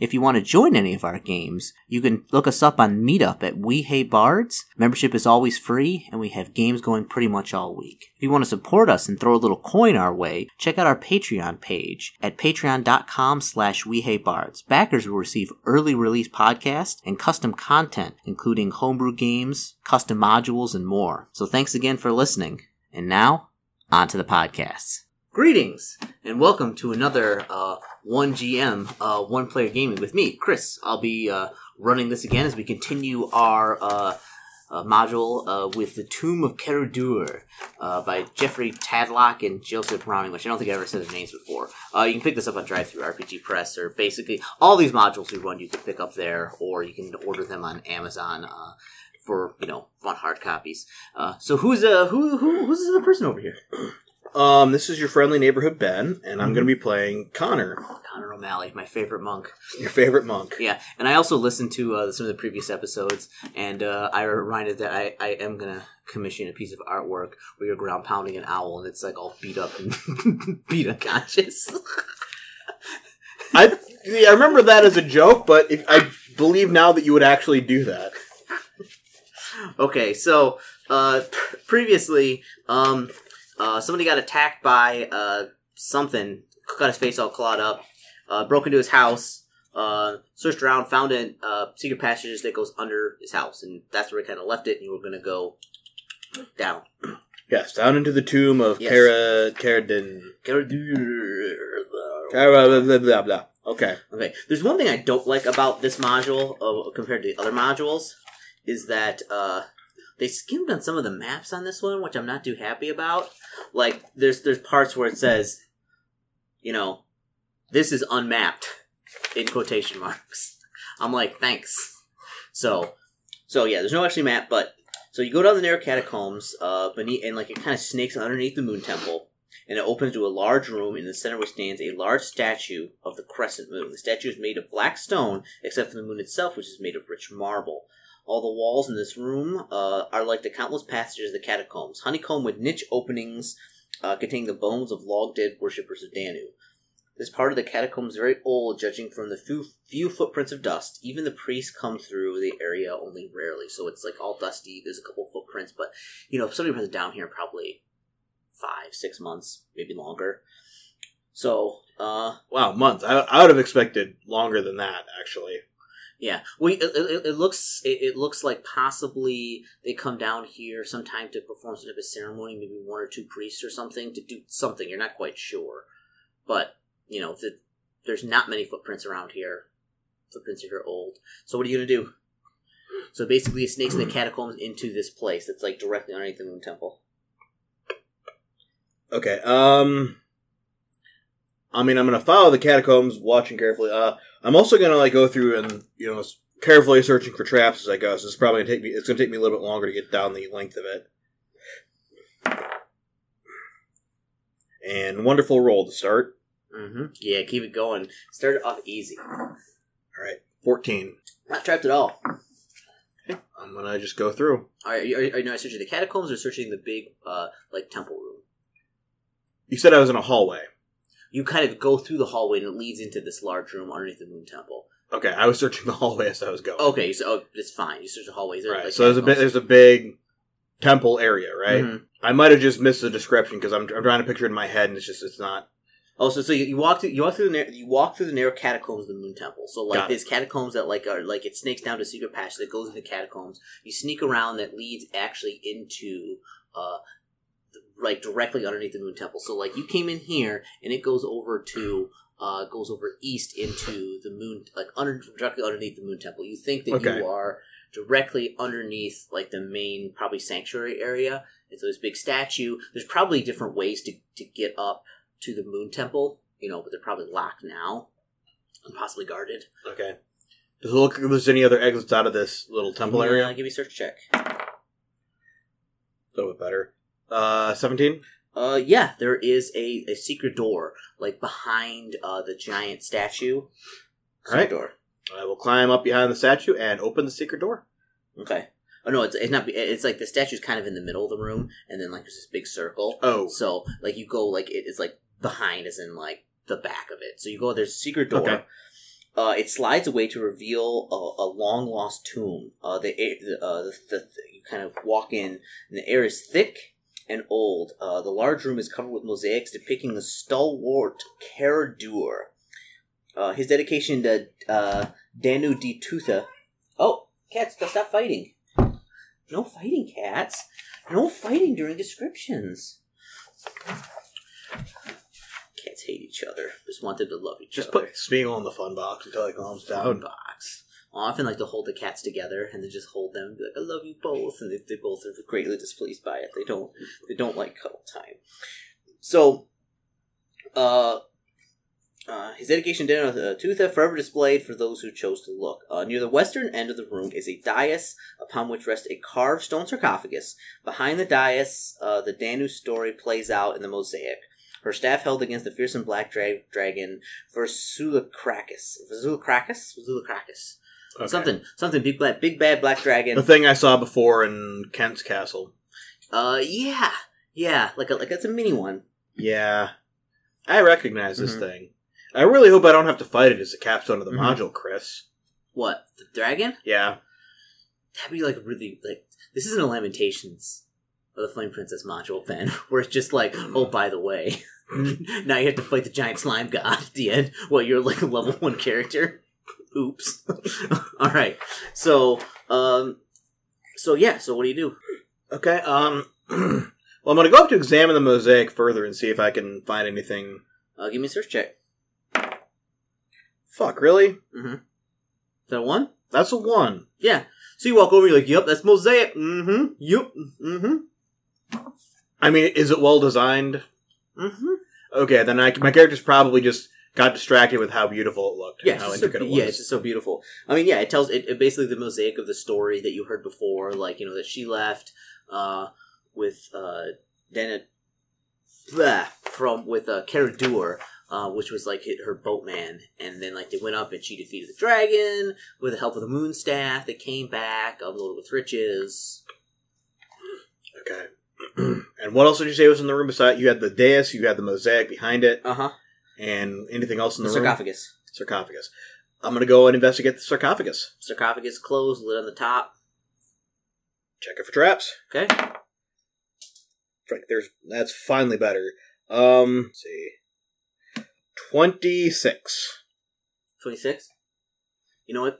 If you want to join any of our games, you can look us up on Meetup at We Hate Bards. Membership is always free, and we have games going pretty much all week. If you want to support us and throw a little coin our way, check out our Patreon page at patreon.com slash We Hate Bards. Backers will receive early release podcasts and custom content, including homebrew games, custom modules, and more. So thanks again for listening. And now, on to the podcasts. Greetings, and welcome to another uh, one GM, uh, one player gaming with me, Chris. I'll be uh, running this again as we continue our uh, uh, module uh, with the Tomb of Caradur uh, by Jeffrey Tadlock and Joseph Browning, which I don't think I ever said their names before. Uh, you can pick this up on DriveThruRPG Press, or basically all these modules we run you can pick up there, or you can order them on Amazon. Uh, for you know, fun hard copies. Uh, so who's uh who who who's the person over here? Um, this is your friendly neighborhood Ben, and I'm going to be playing Connor, Connor O'Malley, my favorite monk. your favorite monk. Yeah, and I also listened to uh, some of the previous episodes, and uh, I reminded that I, I am gonna commission a piece of artwork where you're ground pounding an owl, and it's like all beat up and beat unconscious. I yeah, I remember that as a joke, but if, I believe now that you would actually do that. okay, so uh, pr- previously, um, uh, somebody got attacked by uh, something, got his face all clawed up, uh, broke into his house, uh, searched around, found a uh, secret passage that goes under his house, and that's where he kind of left it. And you were gonna go down. Yes, down into the tomb of Yes. Okay, Kara blah, blah, blah, blah. Okay. there's one thing I don't like about this module uh, compared to the other modules is that uh, they skimmed on some of the maps on this one, which I'm not too happy about. Like, there's there's parts where it says, you know, this is unmapped in quotation marks. I'm like, thanks. So, so yeah, there's no actually map, but so you go down the narrow catacombs, uh, beneath, and like it kind of snakes underneath the Moon Temple, and it opens to a large room in the center which stands a large statue of the crescent moon. The statue is made of black stone, except for the moon itself, which is made of rich marble. All the walls in this room uh, are like the countless passages of the catacombs, honeycombed with niche openings uh, containing the bones of long dead worshippers of Danu. This part of the catacombs is very old, judging from the few, few footprints of dust. Even the priests come through the area only rarely, so it's like all dusty. There's a couple footprints, but you know, if somebody was down here, probably five, six months, maybe longer. So, uh, Wow, months. I, I would have expected longer than that, actually. Yeah, we it, it, it looks it, it looks like possibly they come down here sometime to perform some type of ceremony, maybe one or two priests or something to do something. You're not quite sure, but you know, the, there's not many footprints around here. Footprints are here old. So what are you gonna do? So basically, it snakes in the catacombs into this place that's like directly underneath the Moon Temple. Okay. Um. I mean, I'm going to follow the catacombs, watching carefully. Uh, I'm also going to like go through and you know carefully searching for traps as I go. So it's probably going to take me. It's to take me a little bit longer to get down the length of it. And wonderful roll to start. Mm-hmm. Yeah, keep it going. Start it off easy. All right, fourteen. Not trapped at all. I'm gonna just go through. All right, are you, are you not searching the catacombs or searching the big, uh, like temple room? You said I was in a hallway. You kind of go through the hallway and it leads into this large room underneath the moon temple. Okay, I was searching the hallway as I was going. Okay, so oh, it's fine. You search the hallways. right. like so there's a catacombs. There's a big temple area, right? Mhm. I might have just missed the description because I'm, I'm trying to picture it in my head, and it's just it's not. Oh, so so you, you walk through you walk through the narrow, you walk through the narrow catacombs of the Moon Temple. So like Got it. catacombs that like are like it snakes down to secret passage that goes into catacombs. You sneak around that leads actually into uh like directly underneath the Moon Temple. So like you came in here and it goes over to uh goes over east into the moon like under directly underneath the Moon Temple. You think that Okay. you are directly underneath like the main probably sanctuary area. It's so this big statue. There's probably different ways to to get up to the Moon Temple, you know, but they're probably locked now and possibly guarded. Okay. Does it look like there's any other exits out of this little temple Yeah, area? Give me a search check. A little bit better. Uh, 17? Uh, yeah, there is a, a secret door like behind uh the giant statue. Secret Alright. door. I will climb up behind the statue and open the secret door. Okay. Oh no, it's it's not. It's like the statue's kind of in the middle of the room, and then like there's this big circle. Oh, So like you go like it, it's like behind, as in like the back of it. So you go. There's a secret door. Okay. Uh, it slides away to reveal a, a long lost tomb. Uh, the, air, the, uh, the, the you kind of walk in, and the air is thick and old. Uh, the large room is covered with mosaics depicting the stalwart Caradur. Uh, his dedication to uh, Danu di Tutha. Oh, cats, stop fighting. No fighting, cats. No fighting during descriptions. Cats hate each other. Just want them to love each just other. put Smeagol in the fun box until he calms Phone down. box. Often like to hold the cats together and then just hold them and be like, I love you both and they, they both are greatly displeased by it. They don't they don't like cuddle time. So uh uh, his dedication to uh, Tutha forever displayed for those who chose to look. Uh, near the western end of the room is a dais upon which rests a carved stone sarcophagus. Behind the dais, uh, the Danu story plays out in the mosaic. Her staff held against the fearsome black dra- dragon Versulacracus. Versulacracus? Versulacracus. Okay. Something, something big bad, big bad black dragon. The thing I saw before in Kent's castle. Uh, yeah, yeah, like a like it's a mini one. Yeah, I recognize this Mhm. thing. I really hope I don't have to fight it as a capstone of the Mhm. module, Chris. What the dragon? Yeah, That'd be like really like this isn't a Lamentations of the Flame Princess module, Ben, where it's just like, oh, by the way, now you have to fight the giant slime god at the end. Well, you're like a level one character. Oops. All right. So, um, so yeah. So what do you do? Okay. Um. well, I'm to go up to examine the mosaic further and see if I can find anything. Uh, give me a search check. Fuck, really? Mm-hmm. Is that a one? That's a one. Yeah. So you walk over, you're like, yep, that's mosaic. Mm-hmm. Yep. Mm-hmm. I mean, is it well designed? Mm-hmm. Okay, then I, my character's probably just got distracted with how beautiful it looked Yeah, how just so, it was. yeah, it's just so beautiful. I mean, yeah, it tells it, it basically the mosaic of the story that you heard before, like you know that she left uh, with uh, Dana blah, from with uh, Caradur, uh, which was like her boatman, and then like they went up and she defeated the dragon with the help of the moon staff. They came back, uploaded with riches. Okay. and what else did you say was in the room beside you had the dais, you had the mosaic behind it, Uh huh. And anything else in The the, room? sarcophagus. Sarcophagus. I'm gonna go and investigate the sarcophagus. Sarcophagus closed, lid on the top. Check it for traps. Okay. Frick, there's that's finally better. Um let's see. Twenty six. 26 you know what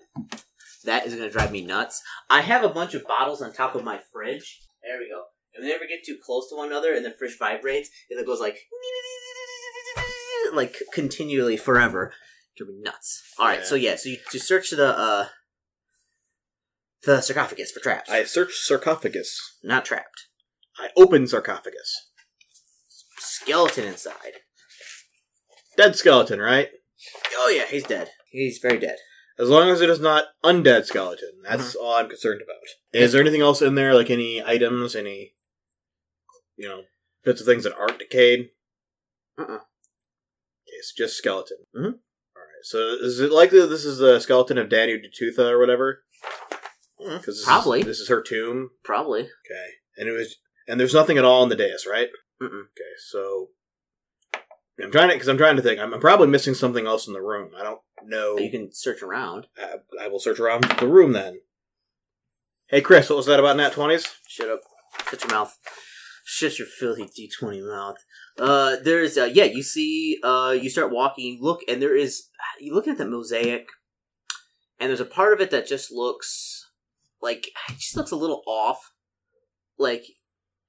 that is going to drive me nuts i have a bunch of bottles on top of my fridge there we go and they ever get too close to one another and the fridge vibrates and it goes like like continually forever drive me nuts all right Yeah. so yeah so you, you search the uh the sarcophagus for traps I search sarcophagus. not trapped I open sarcophagus. skeleton inside Dead skeleton, right? oh yeah he's dead he's very dead As long as it is not undead skeleton. That's all I'm concerned about. Is there anything else in there, like any items, any you know, bits of things that aren't decayed? Uh-uh. So just skeleton. Mhm. Alright, so is it likely that this is the skeleton of Danu Detutha or whatever? Mm, Because this Probably. Is, this is her tomb. probably Okay. And it was and there's nothing at all on the dais, right? Mm-mm. Okay, so I'm trying to because I'm trying to think. I'm, I'm probably missing something else in the room. I don't know. you can search around I, I will search around the room then. Hey, Chris, what was that about Nat 20s? Shut up. Shut your mouth. Shut your filthy D20 mouth. Uh, there's, uh, yeah, you see, uh, you start walking, you look, and there is, you look at that mosaic, and there's a part of it that just looks like, it just looks a little off. Like,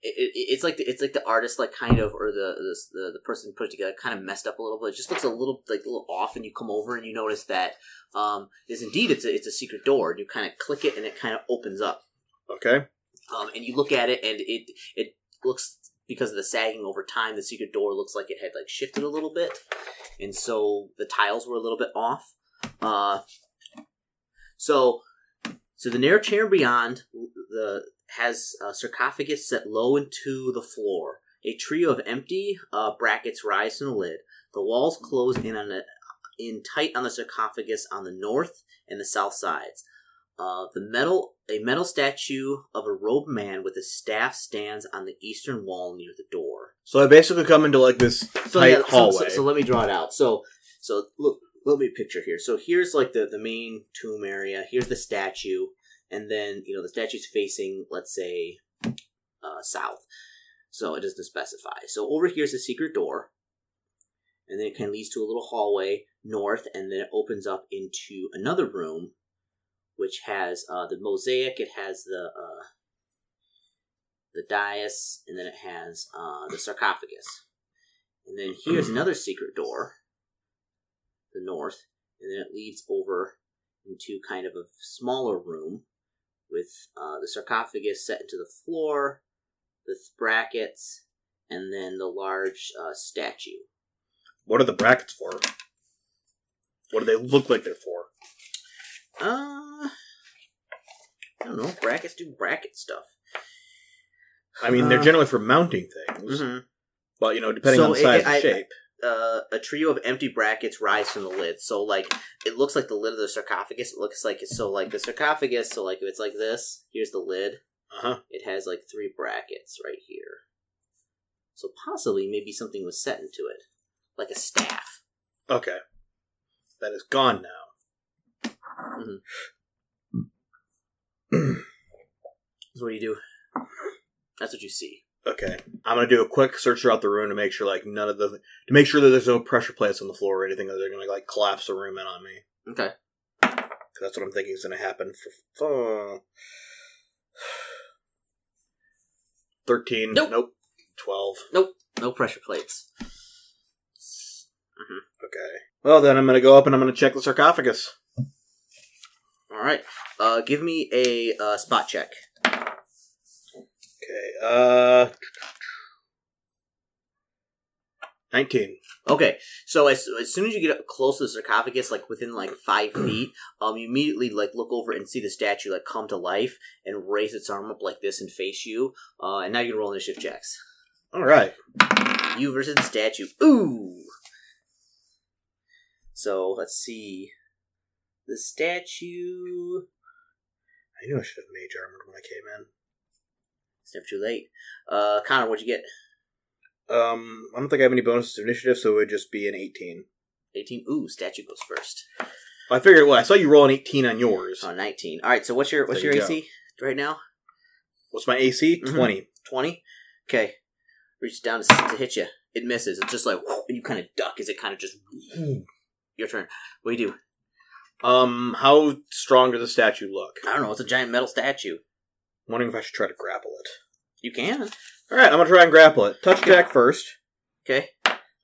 it, it, it's like the, it's like the artist like kind of or the the the, the person put it together kind of messed up a little bit. It just looks a little like a little off, and you come over and you notice that um is indeed it's a it's a secret door. And you kind of click it, and it kind of opens up Okay. um, and you look at it and it it looks because of the sagging over time the secret door looks like it had like shifted a little bit and so the tiles were a little bit off uh so so the narrow chamber beyond the has a sarcophagus set low into the floor A trio of empty uh, brackets rise from the lid. The walls close in on the in tight on the sarcophagus on the north and the south sides. Uh, the metal a metal statue of a robed man with a staff stands on the eastern wall near the door. So I basically come into like this So, tight yeah, so- hallway. So, so let me draw it out. So so look let me picture here. So here's like the, the main tomb area. Here's the statue, and then you know the statue's facing, let's say, uh, south. So it doesn't specify. So over here's the secret door, and then it kind of leads to a little hallway north, and then it opens up into another room, which has uh, the mosaic. It has the uh, the dais, and then it has uh, the sarcophagus. And then here's another secret door, the north, and then it leads over into kind of a smaller room with uh, the sarcophagus set into the floor, the brackets, and then the large uh, statue. what are the brackets for? What do they look like they're for? Uh, I don't know. Brackets do bracket stuff. I mean, they're Uh, generally for mounting things, hmm but you know, depending So on the it- size and shape. uh, a trio of empty brackets rise from the lid. So like it looks like the lid of the sarcophagus. It looks like it's so like the sarcophagus. So like if it's like this, here's the lid. Uh huh. It has like three brackets right here. So possibly maybe something was set into it, like a staff. Okay. That is gone now. So what do you do? That's what you see. Okay. I'm gonna do a quick search throughout the room to make sure like none of the to make sure that there's no pressure plates on the floor or anything that they're gonna like collapse the room in on me. Okay. That's what I'm thinking is gonna happen. For uh, thirteen. Nope. Nope. Twelve. Nope. No pressure plates. Okay. Well, then I'm gonna go up and I'm gonna check the sarcophagus. All right. Uh, give me a uh, spot check. Okay. Uh. Nineteen. Okay, so as, as soon as you get up close to the sarcophagus, like within like five feet, um, you immediately like look over and see the statue like come to life and raise its arm up like this and face you. Uh, and now you can roll initiative checks. All right. You versus the statue. Ooh. So let's see. The statue. I knew I should have mage armored when I came in. It's never too late. Uh, Connor, what'd you get? Um, I don't think I have any bonuses to initiative, so it would just be an 18. 18. Ooh, statue goes first. I figured. Well, I saw you roll an 18 on yours. Oh, 19. All right, so what's your what's There your you AC right now? What's my AC? Mhm. 20. 20 okay reaches down to, to hit you it misses it's just like and you kind of duck as it kind of just your turn what do you do Um, how strong does the statue look? i don't know it's a giant metal statue I'm wondering if I should try to grapple it. you can All right, I'm gonna try and grapple it. Touch attack first. okay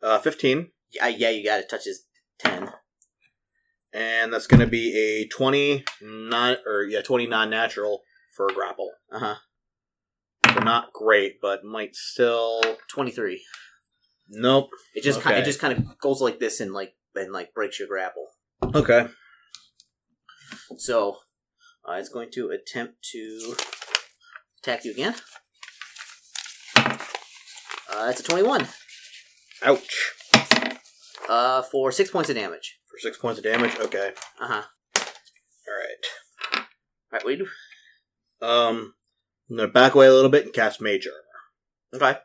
Uh, 15, yeah, yeah you got it touches 10 and that's gonna be a 20 non or yeah 20 non-natural for a grapple. uh-huh So not great, but might still. 23 Nope. it just kind Okay. it just kind of goes like this and like and like breaks your grapple Okay. So uh, it's going to attempt to attack you again uh, it's a 21 Ouch. uh, for six points of damage For six points of damage. Okay. uh-huh All right. all right what do you do Um, I'm gonna back away a little bit and cast Mage Armor. okay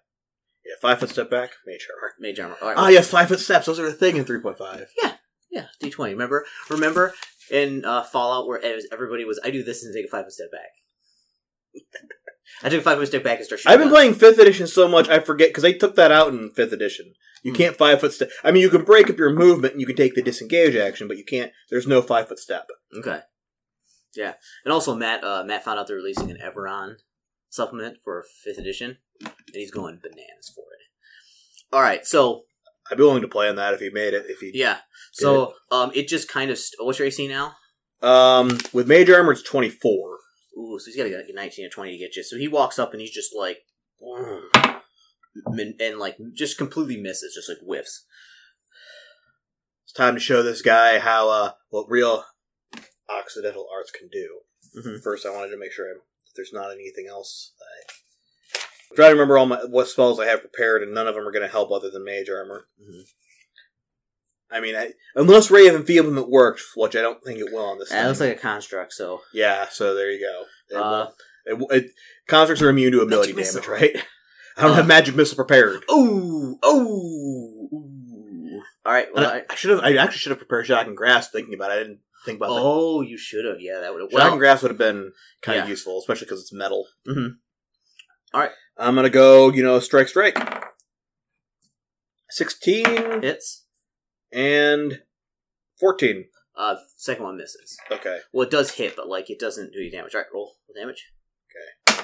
Yeah, five foot step back, Mage Armor. Mage armor. All right. Ah, yes, five foot steps. Those are a thing in three point five. Yeah, Yeah, D twenty. Remember, remember in uh, Fallout where it was, everybody was, I do this and take a five foot step back. I took a five foot step back and start. shooting I've been guns. playing fifth edition so much I forget because they took that out in fifth edition. You Hmm. can't five foot step. I mean, you can break up your movement and you can take the disengage action, but you can't. There's no five foot step. Okay. Yeah, and also Matt. Uh, Matt found out they're releasing an Eberron supplement for fifth edition, and he's going bananas for it. All right, so I'd be willing to play on that if he made it. If he, yeah, so um, it just kind of. St- what's your AC now? um, with Mage Armor, it's twenty four. Ooh, so he's got to get nineteen or twenty to get you. So he walks up and he's just like, and, and like just completely misses, just like whiffs. It's time to show this guy how uh what real Occidental arts can do. Mhm. First, I wanted to make sure there's not anything else that I'm trying to remember all my what spells I have prepared, and none of them are going to help other than mage armor. Mhm. I mean, I, unless Ray of Enfeeblement worked, which I don't think it will on this. That looks like a construct. So yeah. So there you go. It Uh, it, it, constructs are immune to ability damage, missile. right? I don't Uh, have magic missile prepared. Oh, ooh, ooh. All right. Well, I, I should have. I actually should have prepared shocking grasp. Thinking about it, I didn't think about that. oh, you should have. Yeah, that would have. Shock and Well, grasp would have been kind Yeah. of useful, especially because it's metal. Mhm. All right. I'm gonna go. You know, strike, strike. Sixteen hits. and fourteen. Uh, second one misses. Okay. Well, it does hit, but like it doesn't do any damage. All right, roll the damage. Okay.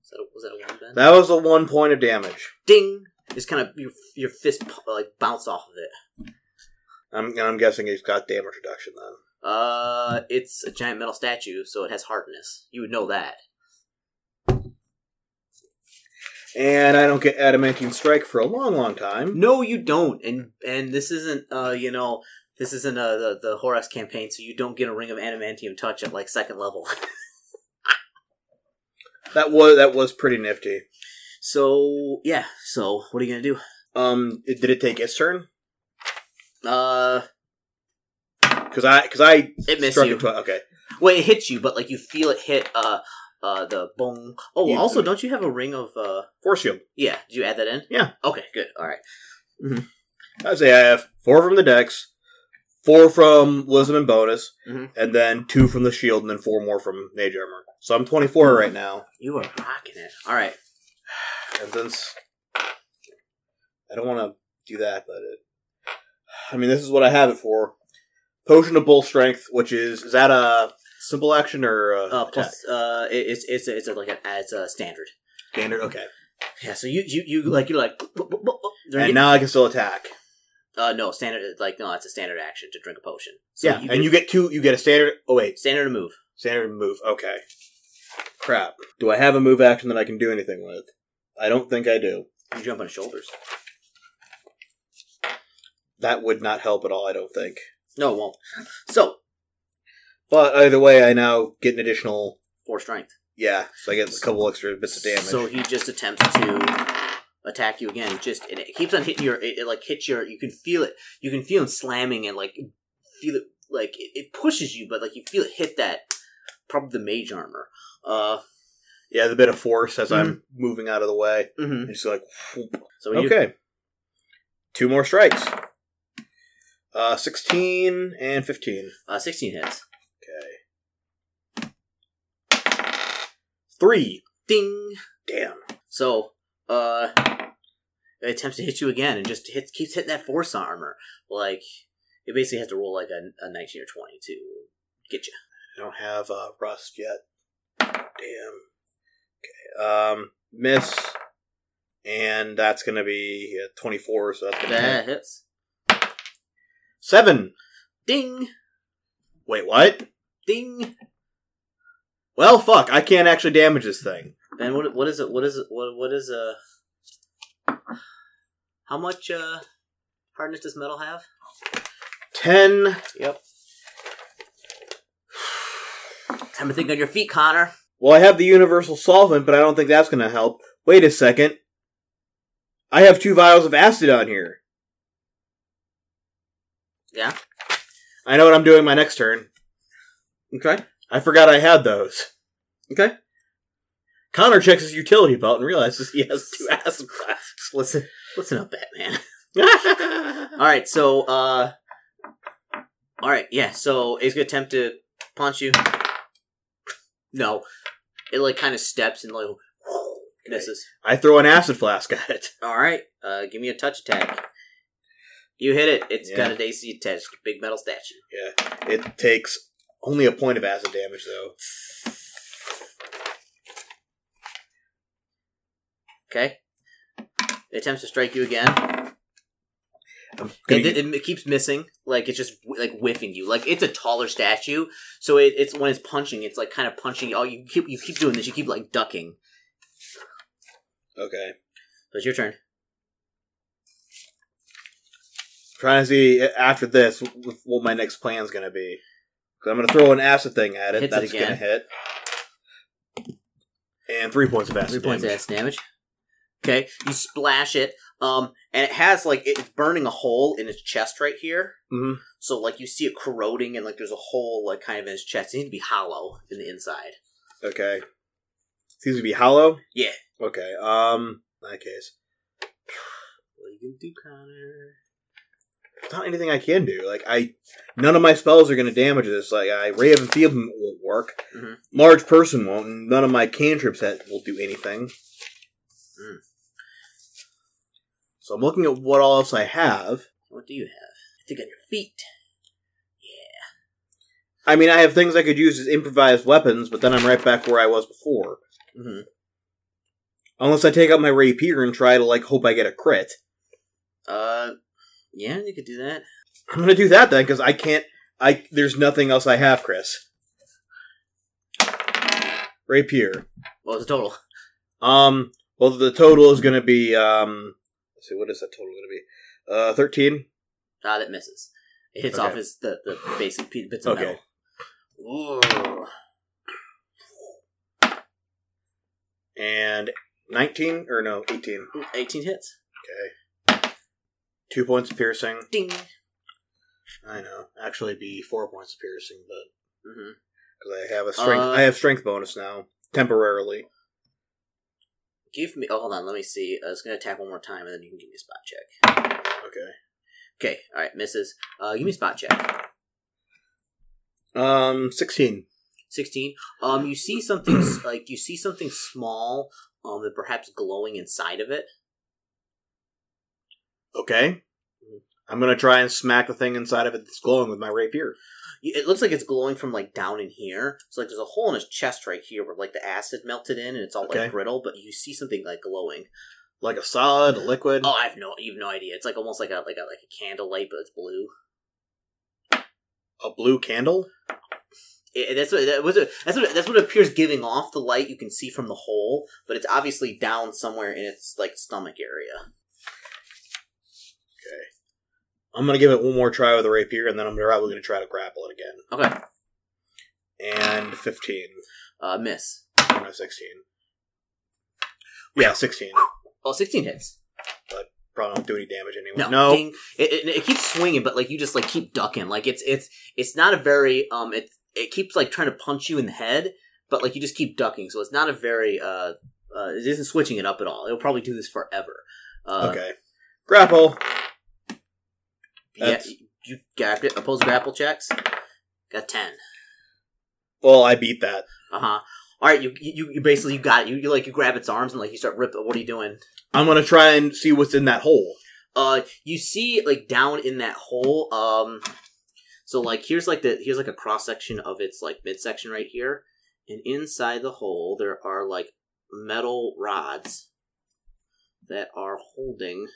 Was that a, was that a one, Ben? That was a one point of damage. Ding! Just kind of your your fist like bounce off of it. I'm, I'm guessing he's got damage reduction then. Uh, it's a giant metal statue, so it has hardness. You would know that. And I don't get adamantine strike for a long, long time. No, you don't. And and this isn't uh you know this isn't uh, the the Horax campaign, so you don't get a ring of adamantium touch at like second level. That was that was pretty nifty. so yeah. So what are you gonna do? Um, it- did it take its turn? Uh, Because I because I it missed struck you. it twi- okay. Well, it hits you, but like you feel it hit uh uh the bone. Oh, also, don't you have a ring of uh? Force shield. Yeah, did you add that in? Yeah. Okay, good. All right. I say I have four from the dex, four from Wisdom and bonus, Mhm. and then two from the shield, and then four more from mage armor. So I'm 24 right now. You are rocking it. All right. And since I don't want to do that, but it, I mean, this is what I have it for. Potion of bull strength, which is is that a simple action or Uh, attack? plus, uh, it, it's it's it's like a, as a standard. standard? Okay. Yeah. So you you you like you're like. And now I can still attack. Uh, no, standard. Like, no, it's a standard action to drink a potion. So yeah, and you get two. You get a standard. Oh wait, standard move. standard move. Okay. Crap. Do I have a move action that I can do anything with? I don't think I do. You jump on his shoulders. That would not help at all. I don't think. No, it won't. So But either way, I now get an additional. four strength. Yeah, so I get a couple extra bits of damage. So he just attempts to attack you again. Just and it keeps on hitting your. It, it like hits your. You can feel it. You can feel him slamming and like feel it. Like it, it pushes you, but like you feel it hit that. Probably the mage armor. Uh. yeah, the bit of force as I'm moving out of the way. mhm. And like, whoop. So you, okay. Two more strikes. Uh, 16 and 15. uh, sixteen hits. Okay. Three. Ding. Damn. So, uh, it attempts to hit you again and just hits, keeps hitting that force armor. Like, it basically has to roll like a, a 19 or 20 to get you. I don't have uh, rust yet. Damn. Okay. Um, miss. And that's going to be uh, 24, so that's going to That hit. hits. Seven. Ding! Wait, what? Ding! Well, fuck. I can't actually damage this thing. And what what is it? What is it? What what is uh? How much uh hardness does metal have? 10. Yep. Time to think on your feet, Connor. Well, I have the universal solvent, but I don't think that's going to help. Wait a second. I have two vials of acid on here. Yeah. I know what I'm doing my next turn. Okay. I forgot I had those. Okay. Connor checks his utility belt and realizes he has two acid flasks. Listen, listen up, Batman. All right, so uh, all right, yeah. So it's gonna attempt to punch you. No, it like kind of steps and like misses. I throw an acid flask at it. All right, uh, give me a touch attack. You hit it. It's got an AC attached. Big metal statue. Yeah. It takes only a point of acid damage, though. Okay. It attempts to strike you again. It, it, it keeps missing. Like it's just like whiffing you. Like it's a taller statue, so it, it's when it's punching, it's like kind of punching. Oh, you keep you keep doing this. You keep like ducking. Okay. So it's your turn. Trying to see after this what my next plan's going to be. 'Cause I'm going to throw an acid thing at it. Hits it That's going to again. hit. and three points of acid. Three points of damage. acid damage. Okay, you splash it, um, and it has like it's burning a hole in its chest right here. Mhm. So like you see it corroding, and like there's a hole like kind of in his chest. It needs to be hollow in the inside. Okay. Seems to be hollow. Yeah. Okay. Um. In that case, What are you gonna do, Connor? There's not anything I can do. Like I, none of my spells are going to damage this. Like I, Ray of Enfeeblement won't work. Mhm. Large person won't. And none of my cantrips that will do anything. Mm. So I'm looking at what all else I have. What do you have? I think on your feet. Yeah. I mean, I have things I could use as improvised weapons, but then I'm right back where I was before. Mm-hmm. Unless I take out my rapier and try to like hope I get a crit. Uh, yeah, you could do that. I'm gonna do that then because I can't. I there's nothing else I have, Chris. Rapier. What was the total? Um. Well, the total is gonna be. Um. Let's see. What is that total gonna be? Uh, thirteen. Ah, that misses. It hits Okay. off his the, the basic bits of Okay. metal. Ooh. And nineteen or no, eighteen. 18 hits. Okay. Two points of piercing. Ding. I know. Actually, be four points of piercing, but because I have a strength, Uh, I have strength bonus now temporarily. Give me. Oh, hold on. Let me see. I was gonna attack one more time, and then you can give me a spot check. Okay. Okay. All right. Misses. Uh, give me a spot check. Um, sixteen. 16 um you see something like you see something small um that perhaps glowing inside of it Okay. I'm gonna try and smack the thing inside of it that's glowing with my rapier. It looks like it's glowing from like down in here so like there's a hole in his chest right here where like the acid melted in and it's all Okay. like brittle but you see something like glowing Like a solid, a liquid. oh i have no you have no idea it's like almost like a like a like a candle light but it's blue A blue candle? it, that's what that was a, that's what that's what appears giving off the light you can see from the hole but it's obviously down somewhere in its like stomach area Okay. I'm gonna give it one more try with the rapier, and then I'm probably gonna try to grapple it again. okay And 15. uh miss no, 16. Yeah, 16. oh 16 hits But Probably don't do any damage anyway. No, No. It, it, it keeps swinging, but like you just like keep ducking. Like it's it's it's not a very um. It it keeps like trying to punch you in the head, but like you just keep ducking. So it's not a very uh. uh it isn't switching it up at all. It'll probably do this forever. Uh, okay. Grapple. Yeah, That's- you it. Opposed grapple checks. Got ten. Well, I beat that. Uh huh. All right, you you you basically you got it. You, you like you grab its arms and like you start ripping. What are you doing? I'm gonna try and see what's in that hole. Uh, you see like down in that hole. Um, so like here's like the here's like a cross section of its like midsection right here, and inside the hole there are like metal rods that are holding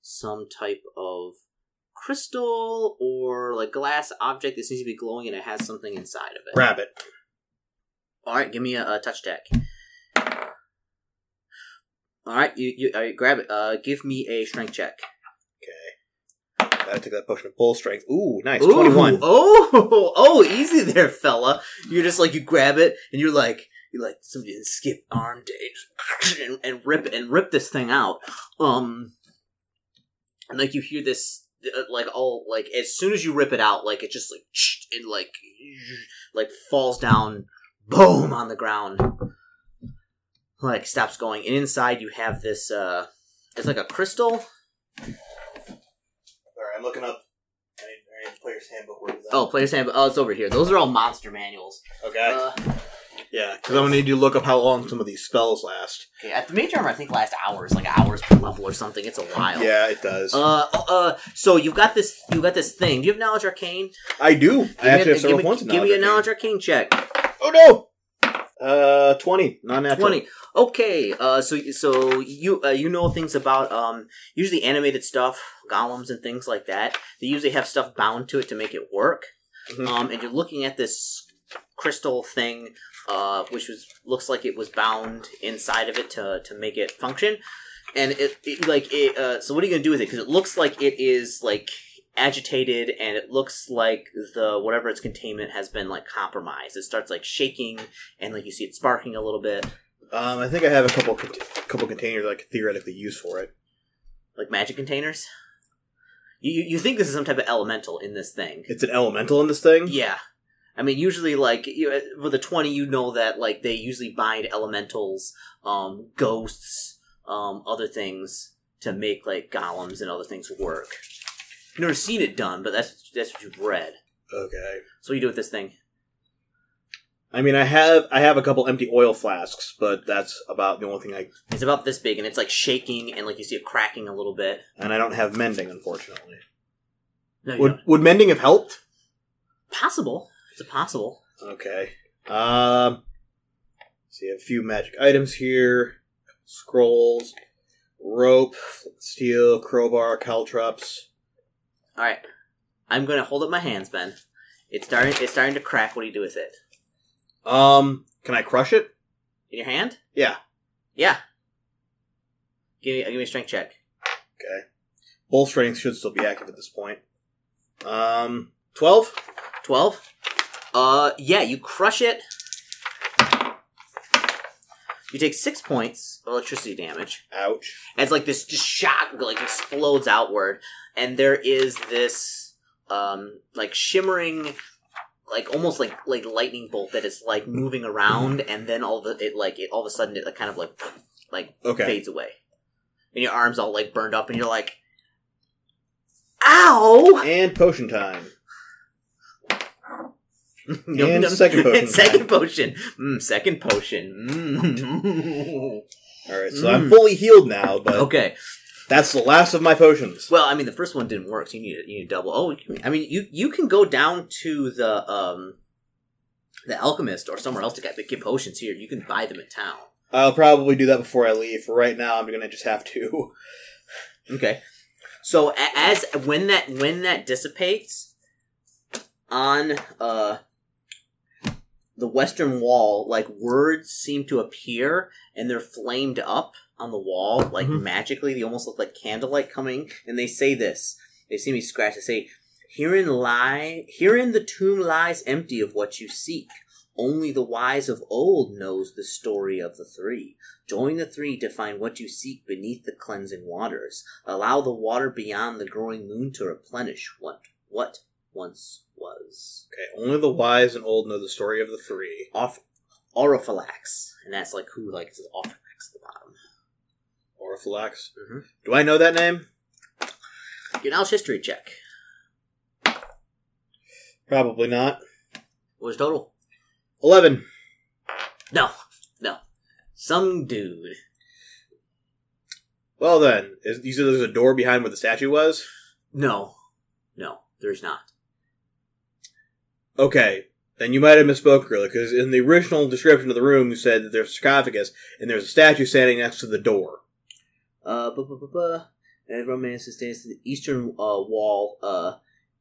some type of crystal or like glass object that seems to be glowing and it has something inside of it. Grab it. All right, give me a, a touch deck. All right, you you all right, grab it. Uh, give me a strength check. Okay. Gotta take that potion of bull strength. Ooh, nice. Ooh, 21. Oh, oh, easy there, fella. You're just like you grab it and you're like you like somebody skip arm day and, and rip and rip this thing out. Um, and like you hear this uh, like all like as soon as you rip it out, like it just like it like like falls down, boom on the ground. Like stops going, and inside you have this. uh It's like a crystal. Alright, I'm looking up. I need, I need player's handbook. Where is that? Oh, player's handbook. Oh, it's over here. Those are all monster manuals. Okay. Uh, yeah, because I'm gonna need you to look up how long some of these spells last. okay, at the mage armor, I think lasts hours, like hours per level or something. It's a while. Yeah, it does. Uh, oh, uh, so you've got this, you got this thing. Do you have knowledge arcane? I do. Give I me, actually a, have several give me, points of give me a knowledge arcane. arcane check. Oh no! Uh, 20. Non natural. Twenty. Okay. Uh, so so you uh, you know things about um usually animated stuff, golems and things like that. They usually have stuff bound to it to make it work. Mhm. Um, and you're looking at this crystal thing, uh, which was looks like it was bound inside of it to to make it function. And it, it like it. Uh, so what are you gonna do with it? Because it looks like it is like agitated and it looks like the whatever its containment has been like compromised it starts like shaking and like you see it sparking a little bit Um, I think I have a couple couple containers I could theoretically use for it. Like magic containers. You you- you think this is some type of elemental in this thing? It's an elemental in this thing. Yeah. I mean, usually, like you, with a twenty, you know that like they usually bind elementals, um, ghosts, um, other things to make like golems and other things work. You've never seen it done, but that's that's what you've read. Okay. So what you do with this thing? I mean, I have I have a couple empty oil flasks, but that's about the only thing I. It's about this big, and it's like shaking, and like you see it cracking a little bit. And I don't have mending, unfortunately. No, you Would don't. would mending have helped? possible. It's a possible. Okay. Um. have a few magic items here: scrolls, rope, steel, crowbar, caltrops. All right, I'm gonna hold up my hands, Ben. It's starting. It's starting to crack. What do you do with it? Um, can I crush it? In your hand? Yeah. Yeah. Give me. Give me a strength check. Okay. Bull strength should still be active at this point. Um, twelve. 12 uh yeah you crush it you take six points of electricity damage Ouch. as like this just shock like explodes outward and there is this um like shimmering like almost like like lightning bolt that is like moving around and then all the it like it all of a sudden it like, kind of like like Okay. fades away and your arms all like burned up and you're like ow And potion time. Yum, And yum. second potion. second potion. Mm, second potion. Mm. All right, so Mm. I'm fully healed now, but okay. that's the last of my potions. Well, I mean, the first one didn't work, so you need you need double. Oh, I mean, you you can go down to the um the alchemist or somewhere else to get get potions here. You can buy them in town. I'll probably do that before I leave. For right now, I'm gonna just have to. Okay. So as when that when that dissipates on uh the western wall, like words seem to appear and they're flamed up on the wall like Mhm. magically. They almost look like candlelight coming, and they say this. They see me scratch. They say, "Herein lie, herein the tomb lies empty of what you seek." Only the wise of old knows the story of the three. Join the three to find what you seek beneath the cleansing waters. Allow the water beyond the growing moon to replenish what what once was. Okay, only the wise and old know the story of the three. Off Orophylax, and that's like who like is Orophylax at the bottom. Orphilax. Mhm. Do I know that name? Get an history check. Probably not. What was total? Eleven. No, no, some dude. Well then, is, you said there's a door behind where the statue was. No, no, there's not. Okay, then you might have misspoke earlier because in the original description of the room, you said that there's a sarcophagus and there's a statue standing next to the door. Uh, bu- bu- bu- bu. And romance stands to the eastern uh, wall, uh,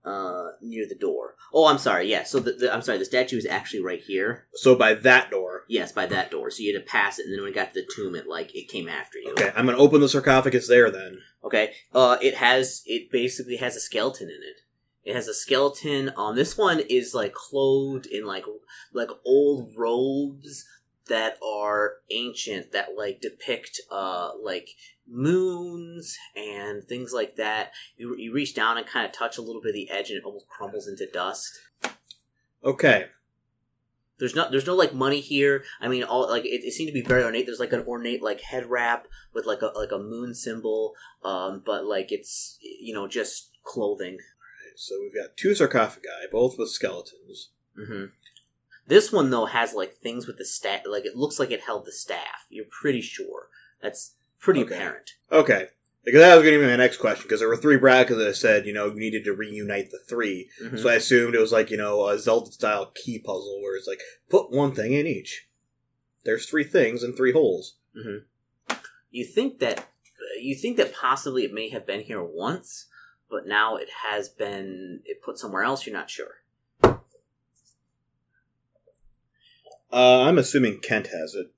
uh, near the door. Oh, I'm sorry. Yeah. So the, the I'm sorry. The statue is actually right here. So by that door. Yes, by that door. So you had to pass it, and then when it got to the tomb, it like it came after you. Okay, I'm gonna open the sarcophagus there then. Okay. Uh, it has it basically has a skeleton in it. It has a skeleton. Um, this one is like clothed in like like old robes that are ancient that like depict uh like moons and things like that. You you reach down and kind of touch a little bit of the edge, and it almost crumbles into dust. Okay, There's no there's no like money here. I mean, all like it, it seemed to be very ornate. There's like an ornate like head wrap with like a like a moon symbol, um, but like it's you know just clothing. So we've got two sarcophagi, both with skeletons. hmm This one though has like things with the staff. Like it looks like it held the staff. You're pretty sure. That's pretty Okay. apparent. Okay, because that was gonna be my next question because there were three brackets that said you know you needed to reunite the 3 Mhm. So I assumed it was like you know a Zelda style key puzzle where it's like put one thing in each. There's three things and three holes. You think that you think that possibly it may have been here once, but now it has been it put somewhere else. You're not sure. Uh, I'm assuming Kent has it.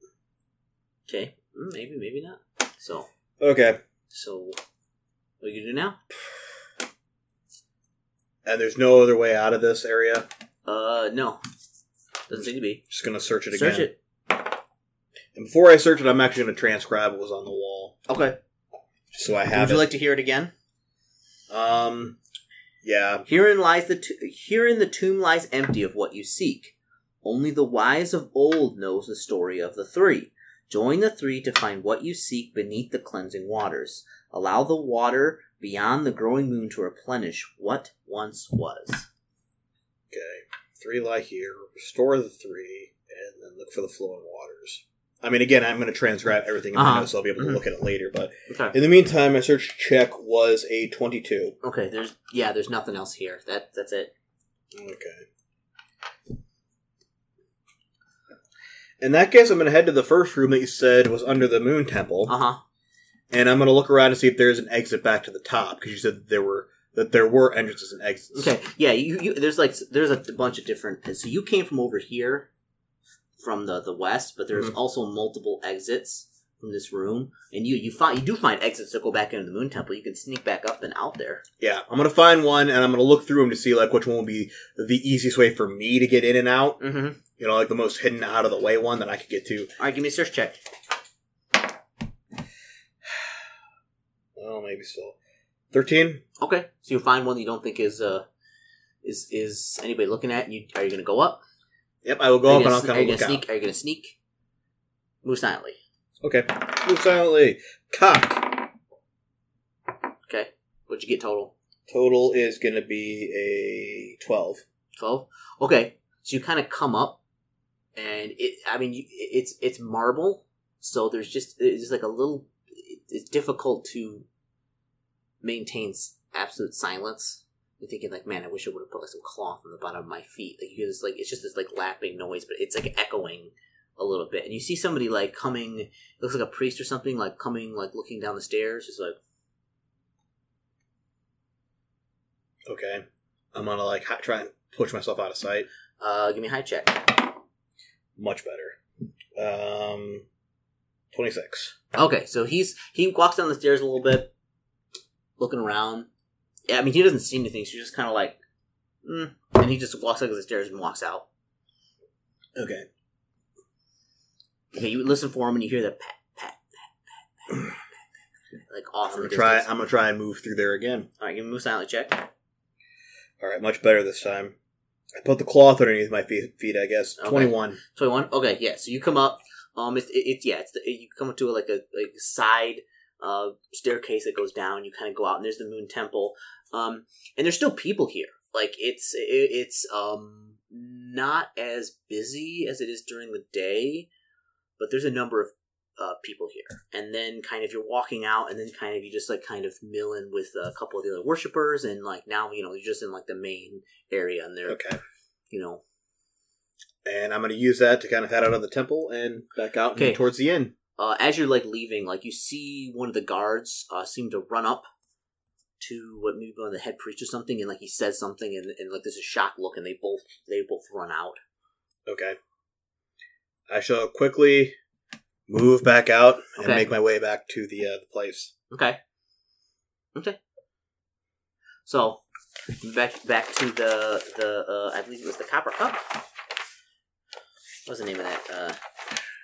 Okay, Mm, maybe maybe not. So Okay, so what do you do now? and there's no other way out of this area. Uh, no, doesn't seem to be. Just gonna search it Search again. it. And before I search it, I'm actually going to transcribe what was on the wall, Okay. so I have. Would you it. like to hear it again? Um, yeah. Herein lies the to- herein the tomb lies empty of what you seek. Only the wise of old knows the story of the three. Join the three to find what you seek beneath the cleansing waters. Allow the water beyond the growing moon to replenish what once was. Okay. Three lie here. Restore the three, and then look for the flowing waters. I mean, again, I'm going to transcribe everything in my Uh-huh. notes, so I'll be able to Mhm. look at it later. But Okay. in the meantime, my search check was a 22. Okay. There's yeah. There's nothing else here. That that's it. Okay. In that case, I'm going to head to the first room that you said was under the Moon Temple, Uh huh. and I'm going to look around and see if there's an exit back to the top because you said there were that there were entrances and exits. Okay. Yeah. You, you there's like there's a bunch of different. So you came from over here, from the the west, but there's Mhm. also multiple exits from this room, and you you find you do find exits that go back into the Moon Temple. You can sneak back up and out there. Yeah, I'm going to find one, and I'm going to look through them to see like which one will be the easiest way for me to get in and out. Mm-hmm. You know, like the most hidden out of the way one that I could get to. All right. Give me a search check. Oh, maybe still thirteen. Okay. So you find one that you don't think is uh is is anybody looking at you. Are you going to go up? Yep, I will go up and I'll kind are of you look gonna out. sneak? Are you going to sneak? Move silently. Okay, move silently. Cock. Okay. What'd you get total? Total is going to be a twelve. 12 okay so you kind of come up and it i mean you, it's it's marble so there's just it's just like a little it's difficult to maintain s- absolute silence you're thinking like man i wish i would have put like some cloth on the bottom of my feet like you hear this like it's just this like lapping noise but it's like echoing a little bit and you see somebody like coming it looks like a priest or something like coming like looking down the stairs just like Okay, I'm gonna like hi- try and push myself out of sight. uh give me a high check Much better. Um, twenty six. Okay, so he's he walks down the stairs a little bit, looking around. Yeah, I mean he doesn't see anything, so he's just kind of like, mm, and he just walks up the stairs and walks out. Okay. Okay, you listen for him and you hear the pat pat pat pat pat, pat, pat like off I'm gonna try. distance. I'm gonna try and move through there again. All right, give me a move silently check. All right, much better this time. I put the cloth underneath my feet. feet I guess Okay. twenty one. Twenty one. Okay, yeah. So you come up. Um, it's it, it's yeah. It's the, you come up to like a like side uh staircase that goes down. You kind of go out and there's the Moon Temple. Um, and there's still people here. Like it's it, it's um not as busy as it is during the day, but there's a number of uh, people here. And then kind of you're walking out, and then kind of you just like kind of mill in with a couple of the other worshippers, and like now you know you're just in like the main area, and they're Okay. you know And I'm gonna use that to kind of head out of the temple and back out and towards the inn. uh, as you're like leaving, like you see one of the guards uh, seem to run up to what maybe one of the head priest or something, and like he says something, and, and like there's a shocked look, and they both they both run out. Okay. I shall quickly move back out and Okay. make my way back to the uh, the place. Okay. Okay. So back back to the the uh, I believe it was the Copper Cup. What was the name of that? Uh,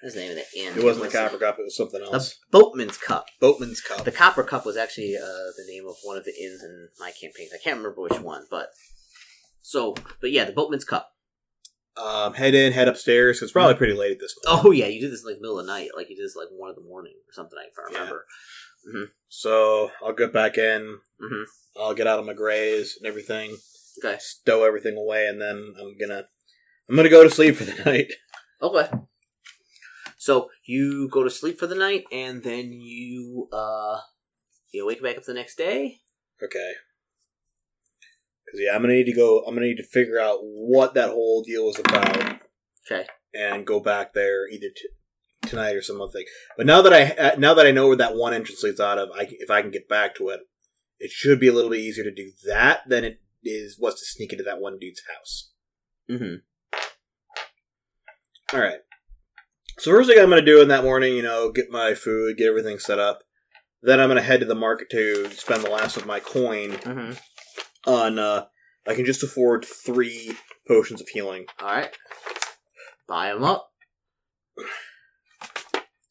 what was the name of the inn? It wasn't the Copper Cup; it was something else. The. Boatman's Cup. Boatman's Cup. The Copper Cup was actually uh, the name of one of the inns in my campaigns. I can't remember which one, but so, but yeah, the Boatman's Cup. Um, head in, head upstairs. It's probably pretty late at this point. Oh yeah, you did this in like middle of the night, like you did this like one of the morning or something. If I Yeah. remember. So I'll get back in. hmm I'll get out of my grays and everything. Okay. Stow everything away, and then I'm gonna I'm gonna go to sleep for the night. Okay. So you go to sleep for the night, and then you uh you wake back up the next day. Okay. Because yeah, I'm gonna need to go. I'm gonna need to figure out what that whole deal was about, Okay. and go back there either t- tonight or some other thing. But now that I uh, now that I know where that one entrance leads out of, I if I can get back to it, it should be a little bit easier to do that than it is was to sneak into that one dude's house. Mm-hmm. All right. So first thing I'm going to do in that morning, you know, get my food, get everything set up. Then I'm going to head to the market to spend the last of my coin Mm-hmm. on. uh I can just afford three potions of healing. All right. Buy them up.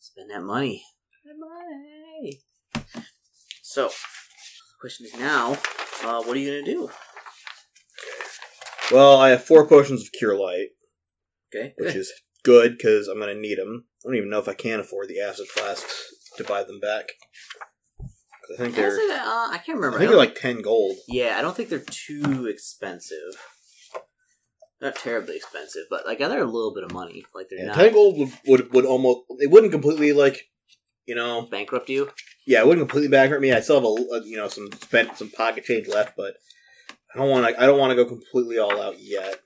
Spend that money. That money. So, the question is now, uh, what are you gonna do? Well, I have four potions of Cure Light, Okay. which is good because I'm going to need them. I don't even know if I can afford the acid flasks to buy them back. I think they're, Honestly, uh, I can't remember. I think they're like ten gold. Yeah, I don't think they're too expensive. Not terribly expensive, but like they're a little bit of money. Like they're Yeah, not ten gold would, would would almost it wouldn't completely like you know bankrupt you. yeah it wouldn't completely bankrupt me. I still have a, a you know some spent some pocket change left, but I don't want to I don't want to go completely all out yet.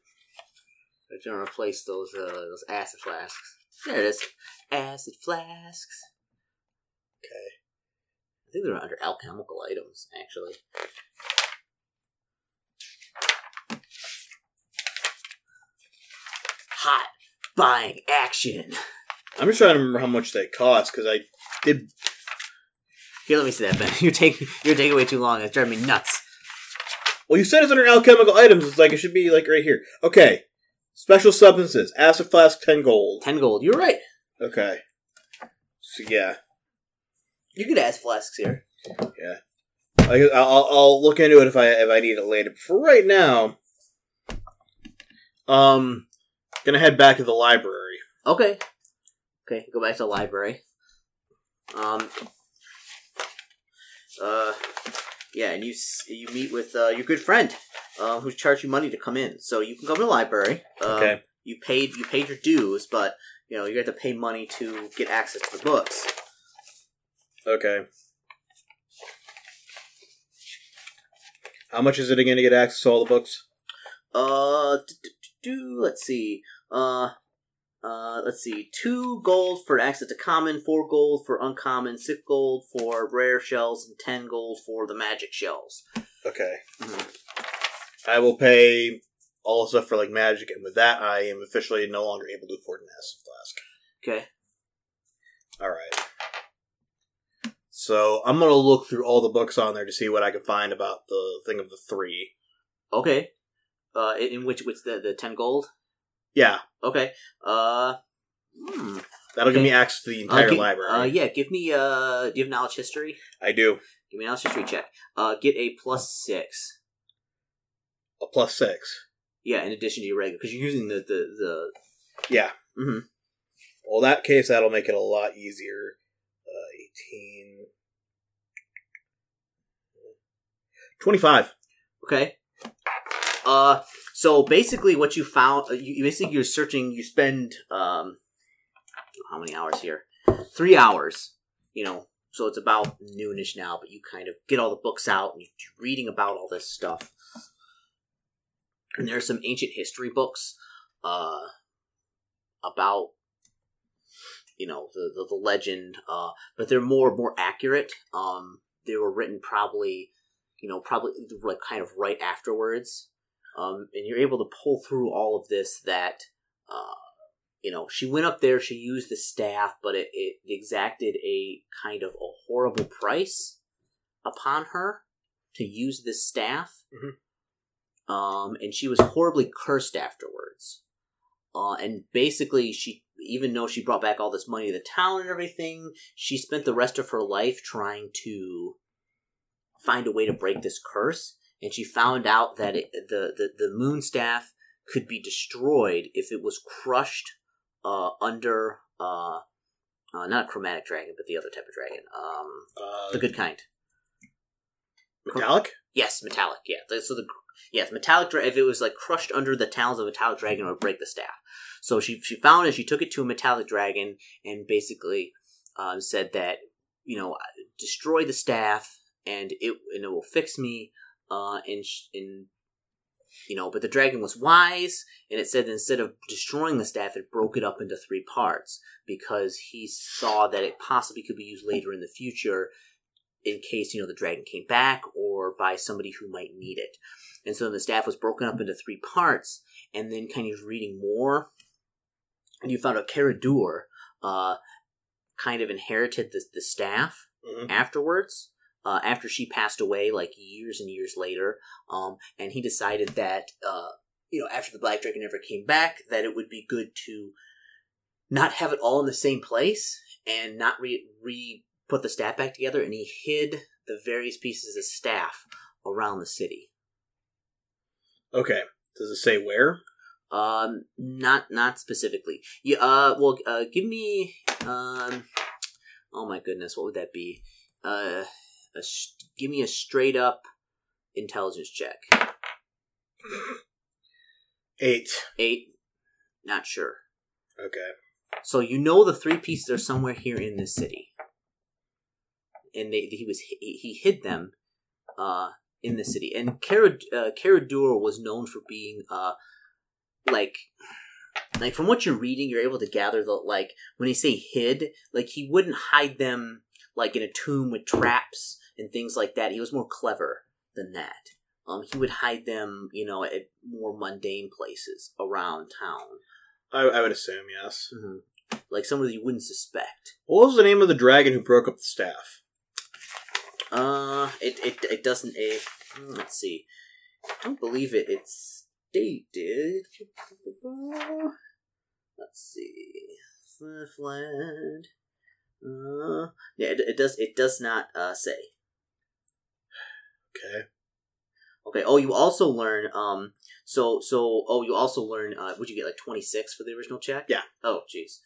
They're gonna replace those uh, those acid flasks. There it is, acid flasks. Okay. I think they're under alchemical items, actually. Hot buying action. I'm just trying to remember how much they cost because I did Here, let me see that, Ben. You're taking you're taking way too long. It's driving me nuts. Well, you said it's under alchemical items. It's like it should be like right here. Okay. Special substances. Acid flask, 10 gold. Ten gold. You're right. Okay. So, yeah. You could ask flasks here. I, I'll, I'll look into it if I if I need it later. But for right now, um, gonna head back to the library. Okay. Okay, go back to the library. Um. Uh. Yeah, and you you meet with uh, your good friend, uh, who's charged you money to come in. So you can come to the library. Um, Okay. You paid you paid your dues, but you know you have to pay money to get access to the books. Okay. How much is it again to get access to all the books? Uh, do let's see. Uh, uh, let's see. Two gold for access to common, four gold for uncommon, six gold for rare shells, and ten gold for the magic shells. Okay. Mhm. I will pay all the stuff for like magic, and with that, I am officially no longer able to afford an acid flask. Okay. All right. So I'm gonna look through all the books on there to see what I can find about the thing of the three. Okay. Uh, in in which which the the ten gold. Yeah, Okay. Uh. Hmm. that'll give Okay. me access to the Uh, entire gi- library. Uh, yeah. Give me uh. Do you have knowledge history? I do Give me a knowledge history check. Uh, get a plus six. a plus six. Yeah, in addition to your regular, because you're using the the the. Yeah. Mhm. Well, in that case, that'll make it a lot easier. Uh, 18. 25. Okay. Uh, so basically, what you found, uh, you, basically you're searching. You spend um, how many hours here? Three hours. You know, so it's about noonish now. But you kind of get all the books out and you're reading about all this stuff. And there are some ancient history books, uh, about you know the the, the legend. Uh, but they're more more accurate. Um, they were written probably you know, probably like kind of right afterwards. Um, and you're able to pull through all of this that, uh, you know, she went up there, she used the staff, but it, it exacted a kind of a horrible price upon her to use this staff. Mhm. Um, and she was horribly cursed afterwards. Uh, and basically, she, even though she brought back all this money to the town and everything, she spent the rest of her life trying to find a way to break this curse and she found out that it, the, the the moon staff could be destroyed if it was crushed uh, under uh, uh, not a chromatic dragon but the other type of dragon um Uh, the good kind. metallic? yes metallic yeah. So the yes metallic dra- if it was like crushed under the talons of a metallic dragon it would break the staff. So she she found it she took it to a metallic dragon and basically um, said that you know destroy the staff and it and it will fix me uh and sh- and you know but the dragon was wise and it said that instead of destroying the staff it broke it up into three parts because he saw that it possibly could be used later in the future in case you know the dragon came back or by somebody who might need it and so the staff was broken up into three parts and then kind of reading more and you found out Caradur uh kind of inherited the, the staff Mhm. afterwards uh, after she passed away like years and years later um, and he decided that uh, you know after the black dragon never came back that it would be good to not have it all in the same place and not re re put the staff back together, and he hid the various pieces of staff around the city. Okay. Does it say where? Um, not not specifically. Yeah. Uh, well, uh, give me. Um, oh my goodness, what would that be? Uh, a, give me a straight up intelligence check. Eight. Eight. Not sure. Okay. So you know the three pieces are somewhere here in this city, and they, he was he, he hid them, uh, in the city. And uh, Caradur was known for being uh, like like from what you're reading, you're able to gather that like when he say hid, like he wouldn't hide them like in a tomb with traps and things like that. He was more clever than that. Um, he would hide them, you know, at more mundane places around town, I, I would assume, yes. hmm like somewhere you wouldn't suspect. What was the name of the dragon who broke up the staff? Uh, it it it doesn't. A let's see. I don't believe it. It's stated. Let's see. Flat. Uh, yeah, it, it does. It does not uh, say. Okay. Okay. Oh, you also learn. Um. So so. Oh, you also learn. Uh, would you get like twenty six for the original check? Yeah. Oh, jeez.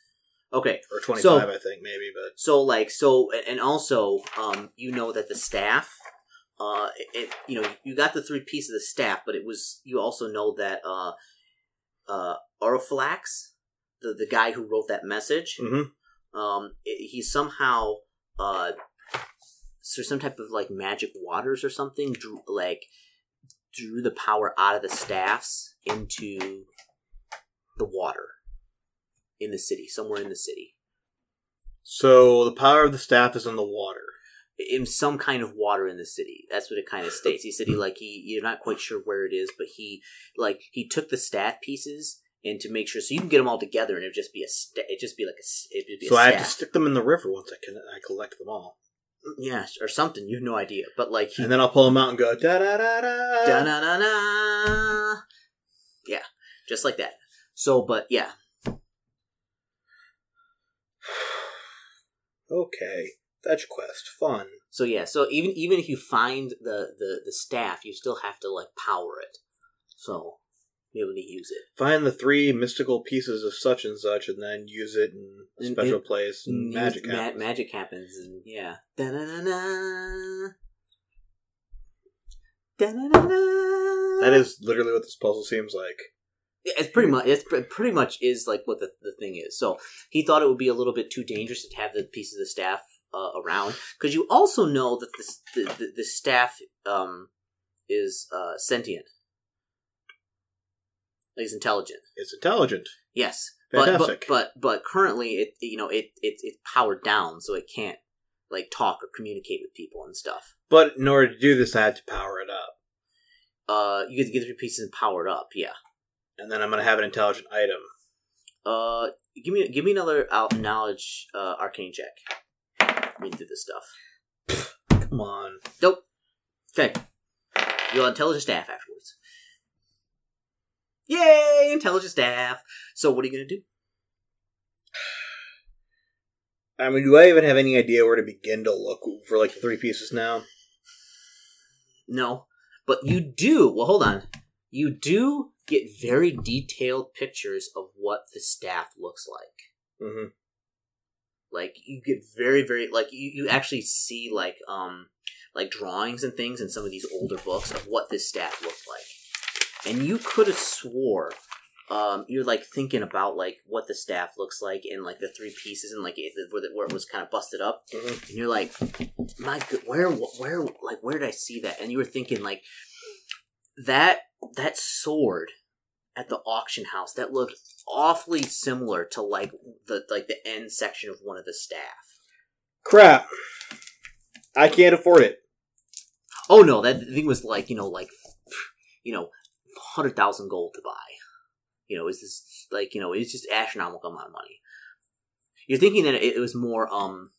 Okay. Or 25, So- I think, maybe, but. So like so, and also, um, you know that the staff, uh, it, you know, you got the three pieces of the staff, but it was you also know that uh, uh, Oroflax, the the guy who wrote that message, hmm um, it, he somehow uh, through some type of like magic waters or something, drew like drew the power out of the staffs into the water in the city, somewhere in the city. So the power of the staff is in the water. in some kind of water in the city. That's what it kind of states. He said he like he you're not quite sure where it is, but he like he took the staff pieces and to make sure so you can get them all together and it'd just be a sta- it'd just be like a it'd be So a I have to stick them in the river once I can I collect them all, yeah or something. You have no idea, but like he and then I'll pull them out and go da da da da. da na na na yeah just like that. So, but yeah, Okay, fetch quest, fun. so yeah, so even even if you find the the the staff, you still have to like power it. So be able to use it. Find the three mystical pieces of such and such, and then use it in a special place, and magic ma- happens. magic happens, and yeah. Da-na-na-na. Da-na-na-na. That is literally what this puzzle seems like. Yeah, it's pretty much it's pretty much is like what the, the thing is. So he thought it would be a little bit too dangerous to have the pieces of the staff uh, around because you also know that this, the, the the staff um is uh, sentient. He's intelligent. It's intelligent. Yes, but, Fantastic. but but but currently it you know it it it's powered down so it can't like talk or communicate with people and stuff. But in order to do this, I had to power it up, Uh, you get to get three pieces powered up. Yeah. and then I'm going to have an intelligent item. Uh, give me give me another out knowledge uh, arcane check. Read through this stuff. Come on. Nope. Okay. You'll intelligent staff afterwards. Yay, intelligent staff. So what are you gonna do? I mean, do I even have any idea where to begin to look for like the three pieces now? No, but you do. Well, hold on. You do get very detailed pictures of what the staff looks like. Mm-hmm. Like you get very, very like you, you actually see like um like drawings and things in some of these older books of what this staff looked like, and you could have swore. Um, you're like thinking about like what the staff looks like and like the three pieces and like it, where, the, where it was kind of busted up, Mhm. and you're like, my good, where, where, like, where did I see that? And you were thinking like that that sword at the auction house that looked awfully similar to like the like the end section of one of the staff. Crap. I can't afford it. Oh no, that thing was like you know like you know hundred thousand gold to buy. You know, is this like you know it's just astronomical amount of money. You're thinking that it, it was more um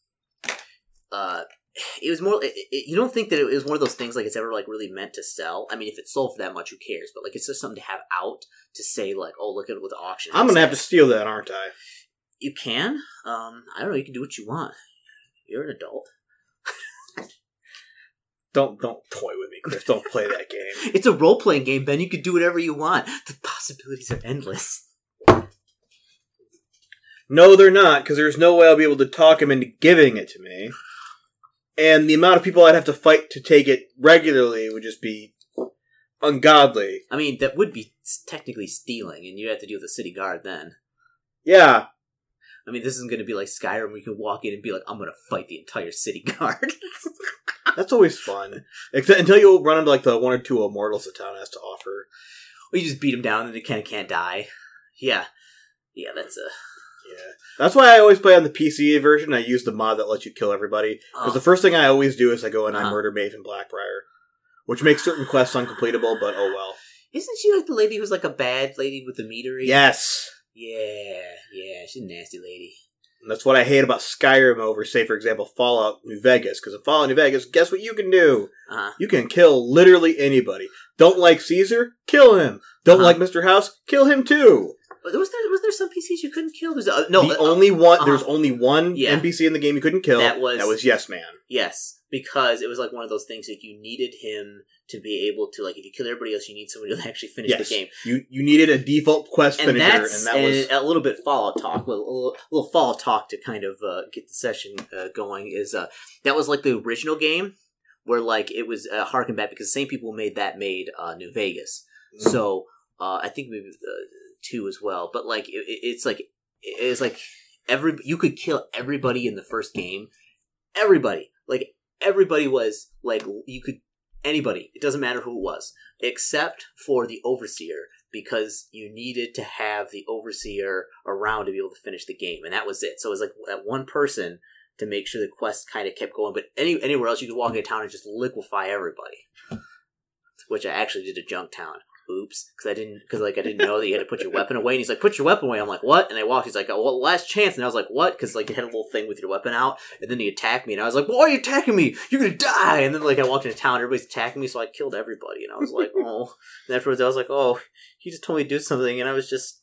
uh it was more it, it- you don't think that it was one of those things like it's ever like really meant to sell i mean if it sold for that much who cares but like it's just something to have out to say like oh look at it with the auction I'm going to have to steal that, aren't I? You can. Um, I don't know. You can do what you want. You're an adult. Don't don't toy with me, Chris. Don't play that game. It's a role playing game, Ben. You could do whatever you want. The possibilities are endless. No, they're not, because there's no way I'll be able to talk him into giving it to me. And the amount of people I'd have to fight to take it regularly would just be ungodly. I mean, that would be technically stealing, and you'd have to deal with the city guard then. Yeah, I mean, this isn't going to be like Skyrim where you can walk in and be like, I'm going to fight the entire city guard. that's always fun. Except until you run into like the one or two immortals the town has to offer. or you just beat them down and they kind of can't die. Yeah. Yeah, that's a. Yeah, that's why I always play on the PC version. I use the mod that lets you kill everybody. Because Oh, the first thing I always do is I go and I Uh-huh. murder Maven Blackbriar, which makes certain quests uncompletable. But oh well. isn't she like the lady who's like a bad lady with the meadery? Yes. Yeah, yeah, she's a nasty lady. And that's what I hate about Skyrim over, say, for example, Fallout New Vegas. Because in Fallout New Vegas, guess what you can do? Uh, You can kill literally anybody. Don't like Caesar? Kill him. Don't Uh-huh. like Mr. House? Kill him too. was there was there some PCs you couldn't kill? There's uh, no the uh, only one, uh-huh. there's only one Yeah. NPC in the game you couldn't kill. That was- that was Yes Man. Yes, because it was like one of those things that you needed him to be able to like if you kill everybody else, you need somebody to actually finish Yes. the game. You you needed a default quest And finisher, and that was and a little bit Fallout talk, a little, a little, Fallout talk to kind of uh, get the session uh, going. Is uh, that was like the original game where like it was uh, harken back because the same people made that made uh, New Vegas. Mm-hmm. So uh, I think maybe uh, two as well. But like it- it's like it's like every you could kill everybody in the first game. Everybody, like everybody was like you could anybody. It doesn't matter who it was, except for the overseer because you needed to have the overseer around to be able to finish the game, and that was it. So it was like that one person to make sure the quest kind of kept going. But any anywhere else, you could walk into town and just liquefy everybody. Which I actually did at Junktown. Oops, because I didn't, because like I didn't know that you had to put your weapon away. And he's like, "Put your weapon away." I'm like, "What?" And I walked. He's like, "Oh, well, last chance." And I was like, "What?" Because like you had a little thing with your weapon out, and then he attacked me, and I was like, "Why are you attacking me? You're gonna die!" And then like I walked into town, everybody's attacking me, so I killed everybody, and I was like, "Oh." And afterwards, I was like, "Oh, he just told me to do something," and I was just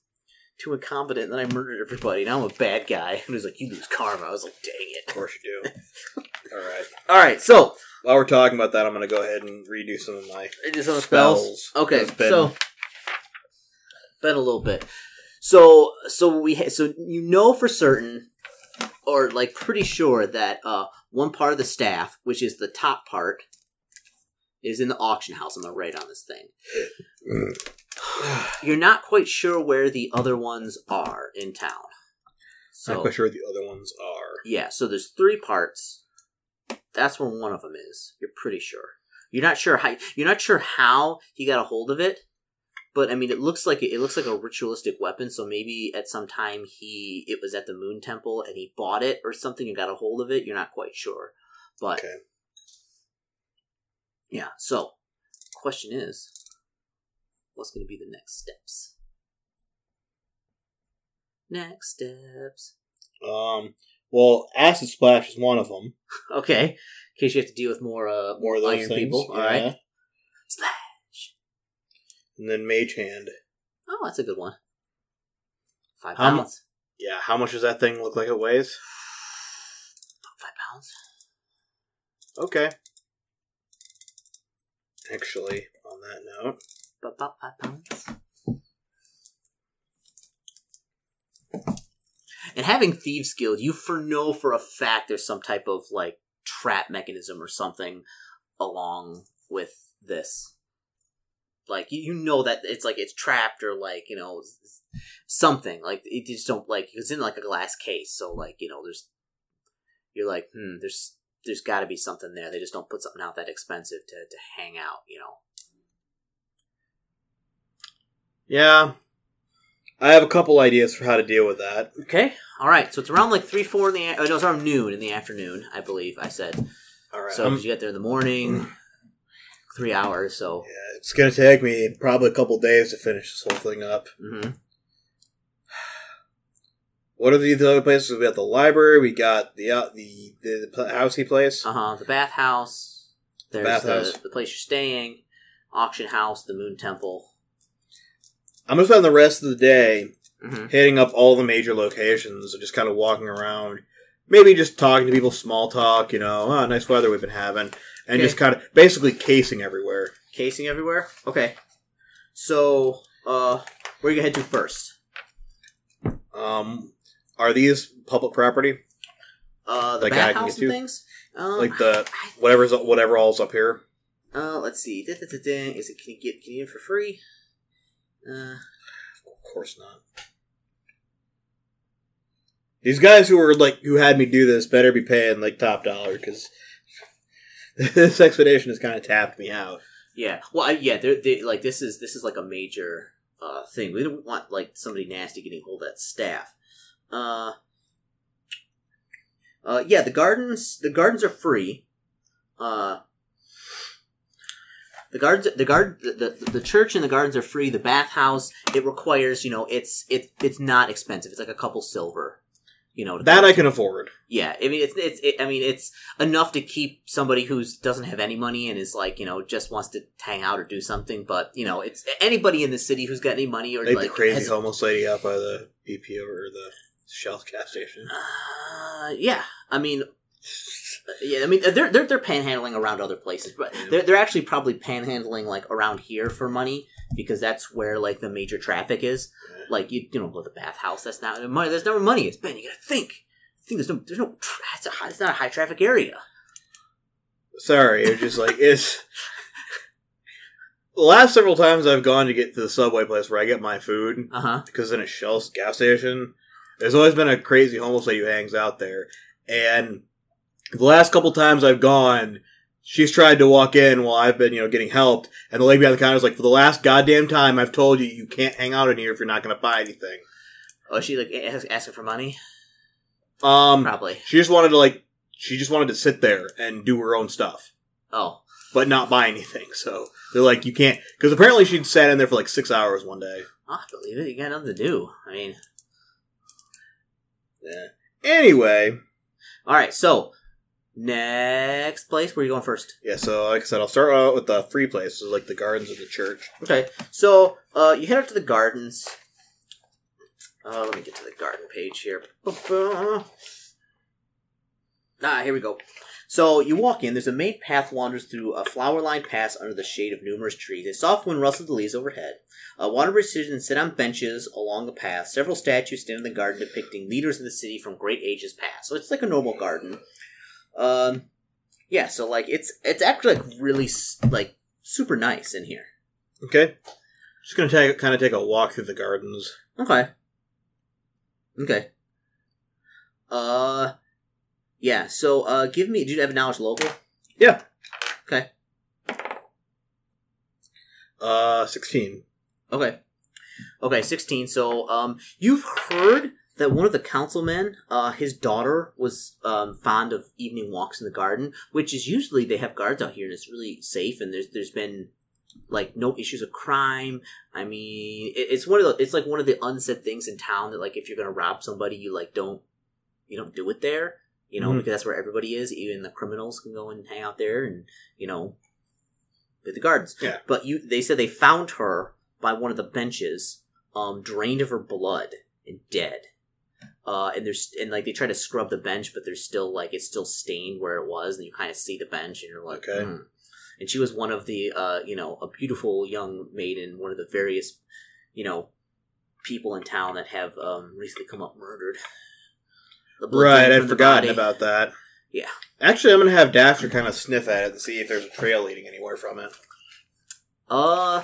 too incompetent. And then I murdered everybody. Now I'm a bad guy. And he was like, "You lose karma." I was like, "Dang it!" of course you do. All right. All right, so While we're talking about that, I'm going to go ahead and redo some of my did some spells. spells. Okay, It's been- so been a little bit. So so we ha- so you know for certain, or like pretty sure that uh one part of the staff, which is the top part, is in the auction house. I'm I right on this thing? You're not quite sure where the other ones are in town. So Not quite sure what the other ones are. yeah, so there's three parts. That's where one of them is. You're pretty sure. You're not sure how. You're not sure how he got a hold of it, but I mean, it looks like it looks like a ritualistic weapon. So maybe at some time he it was at the Moon Temple and he bought it or something and got a hold of it. You're not quite sure, but Okay. yeah. So, question is, what's going to be the next steps? Next steps. Um. Well, acid splash is one of them. Okay, in case you have to deal with more uh More of those iron things. people. All yeah. right. Slash. And then mage hand. Oh, that's a good one. Five How mu- pounds. Yeah. How much does that thing look like it weighs? Five pounds. Okay. Actually, on that note, About, about five pounds. And having Thieves Guild, you for know for a fact there's some type of like trap mechanism or something along with this. Like you, you know that it's like it's trapped or like you know something like it just don't like it's in like a glass case so like you know there's you're like hmm there's there's got to be something there they just don't put something out that expensive to to hang out you know yeah, I have a couple ideas for how to deal with that. Okay. All right. So it's around like three, four in the. a- Oh, no, it's around noon in the afternoon, I believe. I said. All right. So I'm- 'cause you get there in the morning, three hours. So. yeah, it's gonna take me probably a couple days to finish this whole thing up. hmm What are the other places? We got the library. We got the uh, the the, the housey place. Uh huh. The bathhouse. There's Bathhouse. The, the place you're staying. Auction house. The Moon Temple. I'm gonna spend the rest of the day hmm hitting up all the major locations and just kind of walking around. Maybe just talking to people, small talk, you know, oh, nice weather we've been having. And Okay. just kind of basically casing everywhere. Casing everywhere. Okay. So, uh, where are you gonna head to first? Um, are these public property? Uh, the Like I can bathhouse get and to? things. Um, Like the whatever's whatever all's up here? Uh, let's see. Is it? Can you get? Can you get it for free? Uh, course not. These guys who were like who had me do this better be paying like top dollar because this expedition has kind of tapped me out. yeah. Well, I, yeah. They're, they like this is this is like a major uh thing. We don't want like somebody nasty getting hold of that staff. Uh. Uh, yeah, the gardens. The gardens are free. Uh, the gardens. The guard. The, the the church and the gardens are free. The bathhouse. It requires. You know. It's it. It's not expensive. It's like a couple silver. You know. That I can afford. Yeah, I mean it's it's it, I mean it's enough to keep somebody who doesn't have any money and is like you know just wants to hang out or do something. But you know it's anybody in the city who's got any money or Like, like the crazy has- homeless lady out by the BP or the Shell gas station. Uh, yeah, I mean, yeah, I mean they're they're they're panhandling around other places, but they're they're actually probably panhandling like around here for money because that's where like the major traffic is. Like you you don't go to the bathhouse. That's not money. There's never money. It's Ben. You gotta think. Think there's no there's no. It's, a, high- it's not a high traffic area. Sorry, it's just like it's. The last several times I've gone to get to the subway place where I get my food, Uh huh. because in a Shell gas station, there's always been a crazy homeless lady who hangs out there. And the last couple times I've gone, she's tried to walk in while I've been, you know, getting helped. And the lady behind the counter is like, for the last goddamn time, I've told you you can't hang out in here if you're not going to buy anything. Oh, she like asking for money? Um, Probably. she just wanted to like, she just wanted to sit there and do her own stuff. Oh, but not buy anything. So they're like, you can't, because apparently she'd sat in there for like six hours one day. I believe it. You got nothing to do. I mean, Yeah. Anyway, all right. So next place, where are you going first? yeah. So like I said, I'll start out with the free places, like the gardens of the church. Okay, so uh, you head out to the gardens. Uh, let me get to the garden page here. Ah, here we go. So you walk in. There's a main path wanders through a flower-lined pass under the shade of numerous trees. A soft wind rustles the leaves overhead. Uh, water citizens sit on benches along the path. Several statues stand in the garden depicting leaders of the city from great ages past. So it's like a normal garden. Um, yeah. So like it's it's actually like really like super nice in here. Okay. Just gonna take kind of take a walk through the gardens. Okay. Okay. Uh, yeah. So, uh, give me. Do you have knowledge local? Yeah. Okay. Uh, sixteen. Okay. Okay. Sixteen. So, um, you've heard that one of the councilmen, uh, his daughter was um fond of evening walks in the garden, which is usually they have guards out here and it's really safe and there's there's been like no issues of crime. I mean, it, it's one of the it's like one of the unsaid things in town that like if you're gonna rob somebody, you like don't you don't do it there. You know, Mhm. because that's where everybody is. Even the criminals can go and hang out there, and you know, with the guards. Yeah. But you, they said they found her by one of the benches, um, drained of her blood and dead. Uh, and there's and like they try to scrub the bench, but there's still like it's still stained where it was, and you kind of see the bench, and you're like, Okay. "Hmm." And she was one of the, uh, you know, a beautiful young maiden, one of the various, you know, people in town that have um, recently come up murdered. The Right, I'd forgotten body. about that. Yeah. Actually, I'm gonna have Daxter kind of sniff at it and see if there's a trail leading anywhere from it. Uh,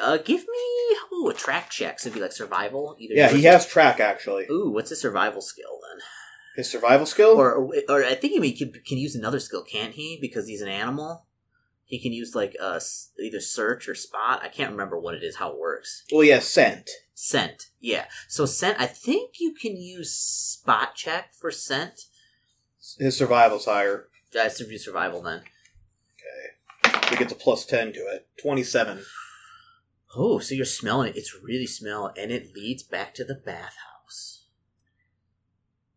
uh, give me ooh a track check. So it'd be like survival. Either Yeah, he has track actually. Ooh, what's a survival skill then? His survival skill. Or, or, or I think he can, can use another skill, can't he? Because he's an animal. He can use like uh either search or spot. I can't remember what it is, how it works. well, yeah, scent. Scent, yeah. So scent. I think you can use spot check for scent. His survival's higher. That's to be survival then. Okay. He gets a plus ten to it. Twenty-seven. Oh, so you're smelling it. It's really smell, and it leads back to the bathhouse.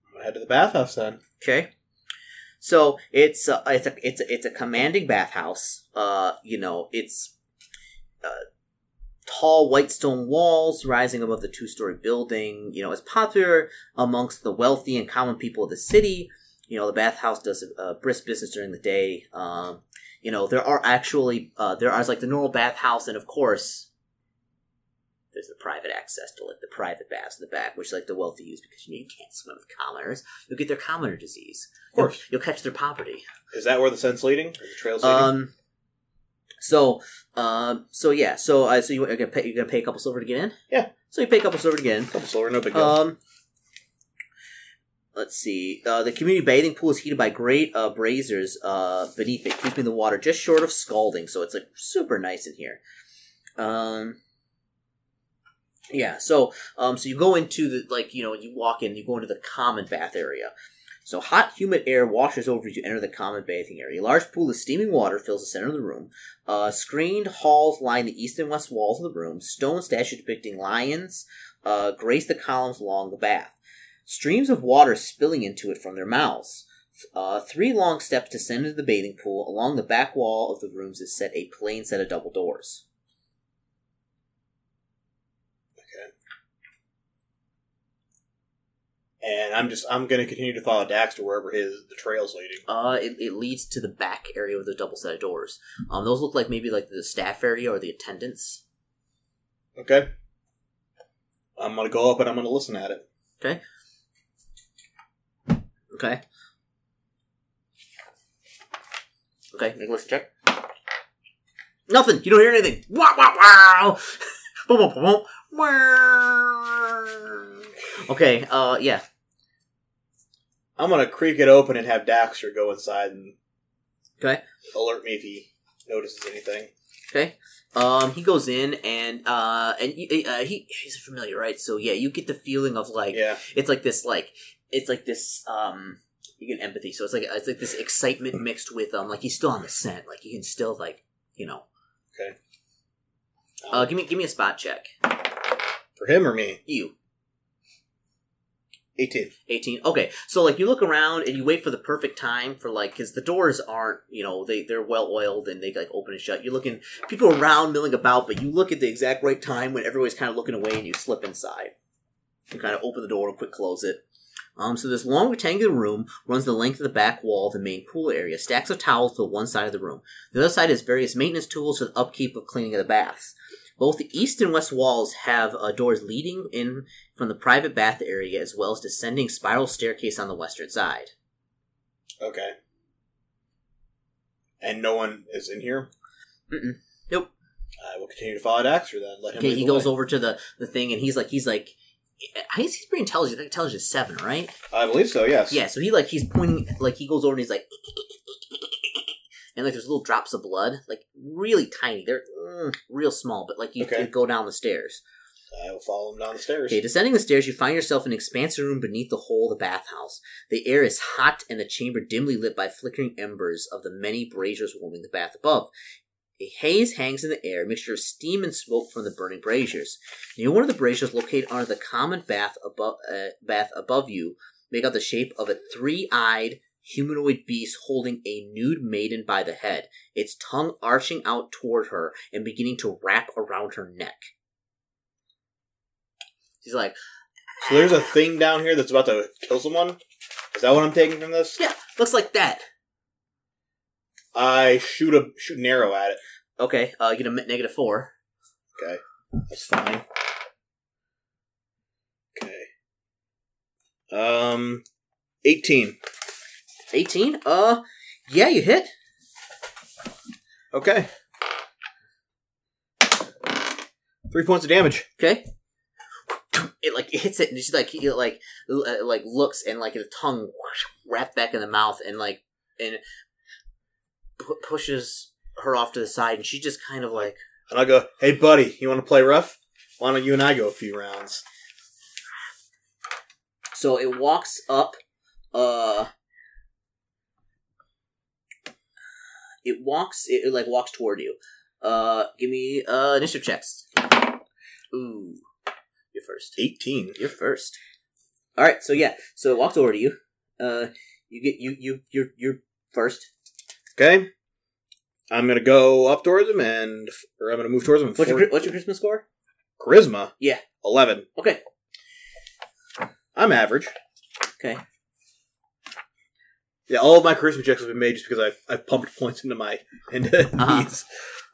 I'm gonna head to the bathhouse then. Okay. So it's a, it's a it's a, it's a commanding bathhouse. Uh, you know, it's uh, tall white stone walls rising above the two story building. You know, it's popular amongst the wealthy and common people of the city. You know, the bathhouse does a, a brisk business during the day. Um, you know, there are actually uh, there are like the normal bathhouse, and of course, there's the private access to like the private baths in the back, which like the wealthy use because you know you can't swim with commoners. You'll get their commoner disease. Of course. You'll, you'll catch their poverty. Is that where the scent's leading? Is the trail's leading? Um. So, um. So yeah. So, uh, so you, you're gonna pay. You're gonna pay a couple silver to get in. Yeah. So you pay a couple silver to get in. couple silver, no big deal. Um. Let's see. Uh, the community bathing pool is heated by great uh, braziers uh, beneath it, keeping the water just short of scalding. So it's like super nice in here. Um. Yeah. So, um. So you go into the like you know you walk in, you go into the common bath area. So hot, humid air washes over as you enter the common bathing area. A large pool of steaming water fills the center of the room. Uh, screened halls line the east and west walls of the room. Stone statues depicting lions uh, grace the columns along the bath. Streams of water spilling into it from their mouths. Uh, three long steps descend into the bathing pool. Along the back wall of the rooms is set a plain set of double doors. And I'm just I'm gonna continue to follow Dax to wherever his the trail's leading. Uh, it, it leads to the back area with the double set of doors. Um, those look like maybe like the staff area or the attendants. Okay. I'm gonna go up and I'm gonna listen at it. Okay. Okay. Okay, make a listen check. Nothing. You don't hear anything. Wow! Wow! Wow! boom! Boom! Boom! boom. Wow. Okay. Uh. Yeah. I'm gonna creak it open and have Daxter go inside and Okay. alert me if he notices anything. Okay. Um. He goes in and uh and uh, he he's familiar, right? So yeah, you get the feeling of like Yeah. it's like this like it's like this um you get empathy so it's like it's like this excitement mixed with um like he's still on the scent like you can still like you know Okay. uh give me give me a spot check for him or me? you 18. 18 okay so like you look around and you wait for the perfect time for like because the doors aren't you know they they're well oiled and they like open and shut you're looking people around milling about but you look at the exact right time when everybody's kind of looking away and you slip inside you kind of open the door and quick close it um, so this long rectangular room runs the length of the back wall of the main pool area. Stacks of towels to one side of the room. The other side has various maintenance tools for the upkeep of cleaning of the baths. Both the east and west walls have uh, doors leading in from the private bath area, as well as descending spiral staircase on the western side. Okay. And no one is in here? Mm-mm. Nope. I will continue to follow Daxter then. Let him Okay, he goes way. over to the, the thing, and he's like, he's like, I guess he's pretty intelligent. I think intelligence seven, right? I believe so, yes. Yeah. So he like he's pointing, like he goes over and he's like, and like there's little drops of blood, like really tiny. They're mm, real small, but like you Okay. go down the stairs. I will follow him down the stairs. Okay, descending the stairs, you find yourself in an expansive room beneath the whole of the bathhouse. The air is hot and the chamber dimly lit by flickering embers of the many braziers warming the bath above. A haze hangs in the air, a mixture of steam and smoke from the burning braziers. Near one of the braziers, located under the common bath above, uh, bath above you, make out the shape of a three-eyed humanoid beast holding a nude maiden by the head, its tongue arching out toward her and beginning to wrap around her neck. She's like, So there's a thing down here that's about to kill someone? Is that what I'm taking from this? Yeah, looks like that. I shoot a shoot an arrow at it. Okay, uh, you get a negative four. Okay. That's fine. Okay. Um eighteen. 18? Uh, yeah, you hit. Okay. Three points of damage. Okay. It like hits it, and she like it, like uh, like looks and like the tongue wrapped back in the mouth, and like and pu- pushes her off to the side, and she just kind of like And I'll go, hey buddy, you wanna play rough? Why don't you and I go a few rounds? so it walks up. Uh, it walks. It, it like walks toward you. Uh, give me uh initiative checks. Ooh, you're first. Eighteen. You're first. All right, so yeah, so it walks over to you. Uh, you get you you you're you're first. Okay. I'm gonna go up towards him and, or I'm gonna move towards him. What's your what's your Christmas score? charisma? Yeah. eleven. Okay. I'm average. Okay. Yeah, all of my charisma checks have been made just because I've I've pumped points into my into Uh-huh. these.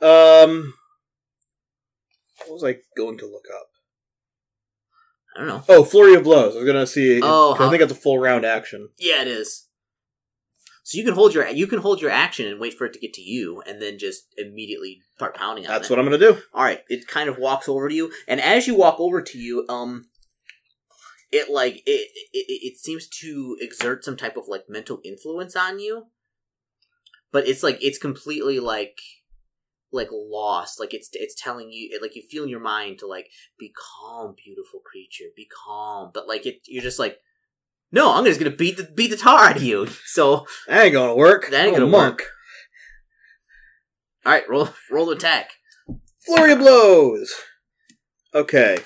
Um, what was I going to look up? I don't know. Oh, flurry of blows. I was gonna see. Oh, I think it's a full round action. Yeah, it is. So you can hold your you can hold your action and wait for it to get to you, and then just immediately start pounding on That's it. what I'm gonna do. All right, it kind of walks over to you, and as you walk over to you, um, it like it it, it seems to exert some type of like mental influence on you, but it's like it's completely like like lost. Like it's it's telling you it, like you feel in your mind to like be calm, beautiful creature, be calm, but like it you're just like. No, I'm just gonna beat the beat the tar out of you. So, That ain't gonna work. That ain't I'm gonna monk. all right, roll roll the attack. Flurry of blows. Okay.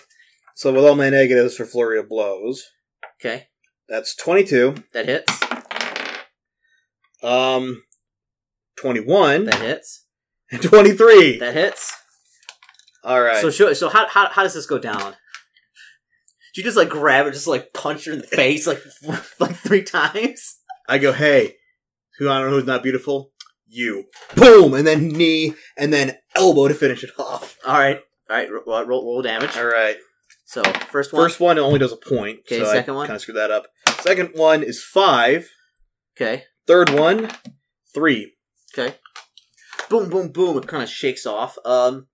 So with all my negatives for flurry of blows, Okay, that's 22. that hits. Um, 21 That hits. and 23. That hits. all right. So show, so how, how how does this go down? Did you just like grab it, just like punch her in the face like like three times? I go, hey, who I don't know who's not beautiful? You. Boom, and then knee, and then elbow to finish it off. All right, all right. Roll roll, roll damage. All right. So first one. First one only does a point. Okay, so second I one? Kind of screwed that up. Second one is five. Okay. Third one, three. Okay. Boom, boom, boom. It kind of shakes off. Um,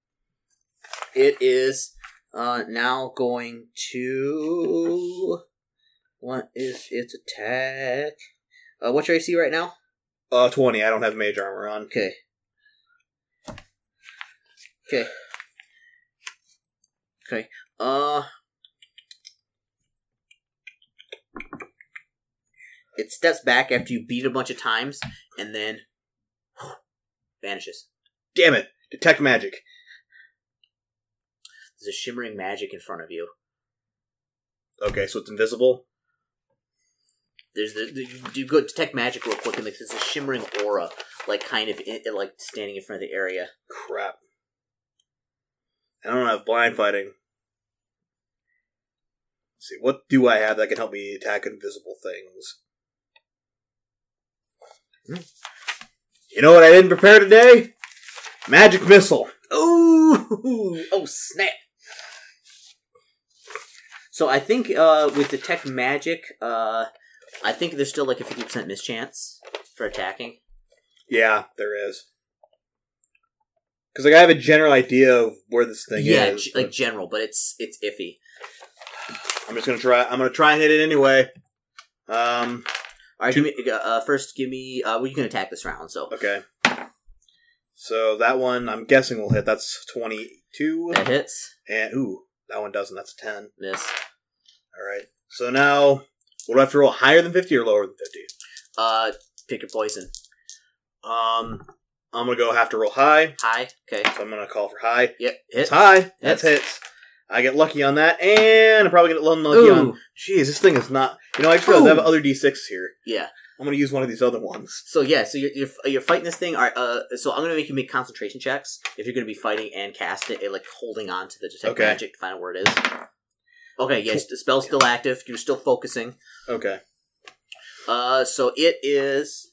it is uh now going to. What is its attack? Uh, what's your AC right now? Uh, 20. I don't have mage armor on. Okay. Okay. Okay. Uh. It steps back after you beat a bunch of times, and then vanishes. Damn it. Detect magic. There's a shimmering magic in front of you. Okay, so it's invisible. There's the, the you do go detect magic real quick, and like, there's a shimmering aura, like kind of in, like standing in front of the area. Crap. I don't have blind fighting. See, what do I have that can help me attack invisible things? Hmm. You know what I didn't prepare today? Magic missile. Ooh! Oh snap! So I think uh, with detect magic, uh, I think there's still like a fifty percent mischance for attacking. Yeah, there is. Because like I have a general idea of where this thing yeah, is. g- like general, but it's it's iffy. I'm just gonna try. I'm gonna try and hit it anyway. Um. All right, give me uh, first. Give me. Uh, well, you can attack this round. So Okay. So that one, I'm guessing will hit. That's 22. that hits. And ooh, that one doesn't. That's a 10. Miss. All right. So now, what do I have to roll? Higher than 50 or lower than 50? Uh, pick your poison. Um, I'm gonna go have to roll high. High. Okay. So I'm gonna call for high. Yep. It's Hits. high. That's Hits. I get lucky on that, and I'm probably gonna get unlucky on. Ooh. Jeez, this thing is not. You know, I just realized I have other d6s here. Yeah. I'm gonna use one of these other ones. So yeah, so you're, you're you're fighting this thing. All right, uh, so I'm gonna make you make concentration checks if you're gonna be fighting and cast it, and, like holding on to the detect Okay. magic to find out where it is. Okay, yes, the spell's still active. You're still focusing. Okay. Uh, so it is.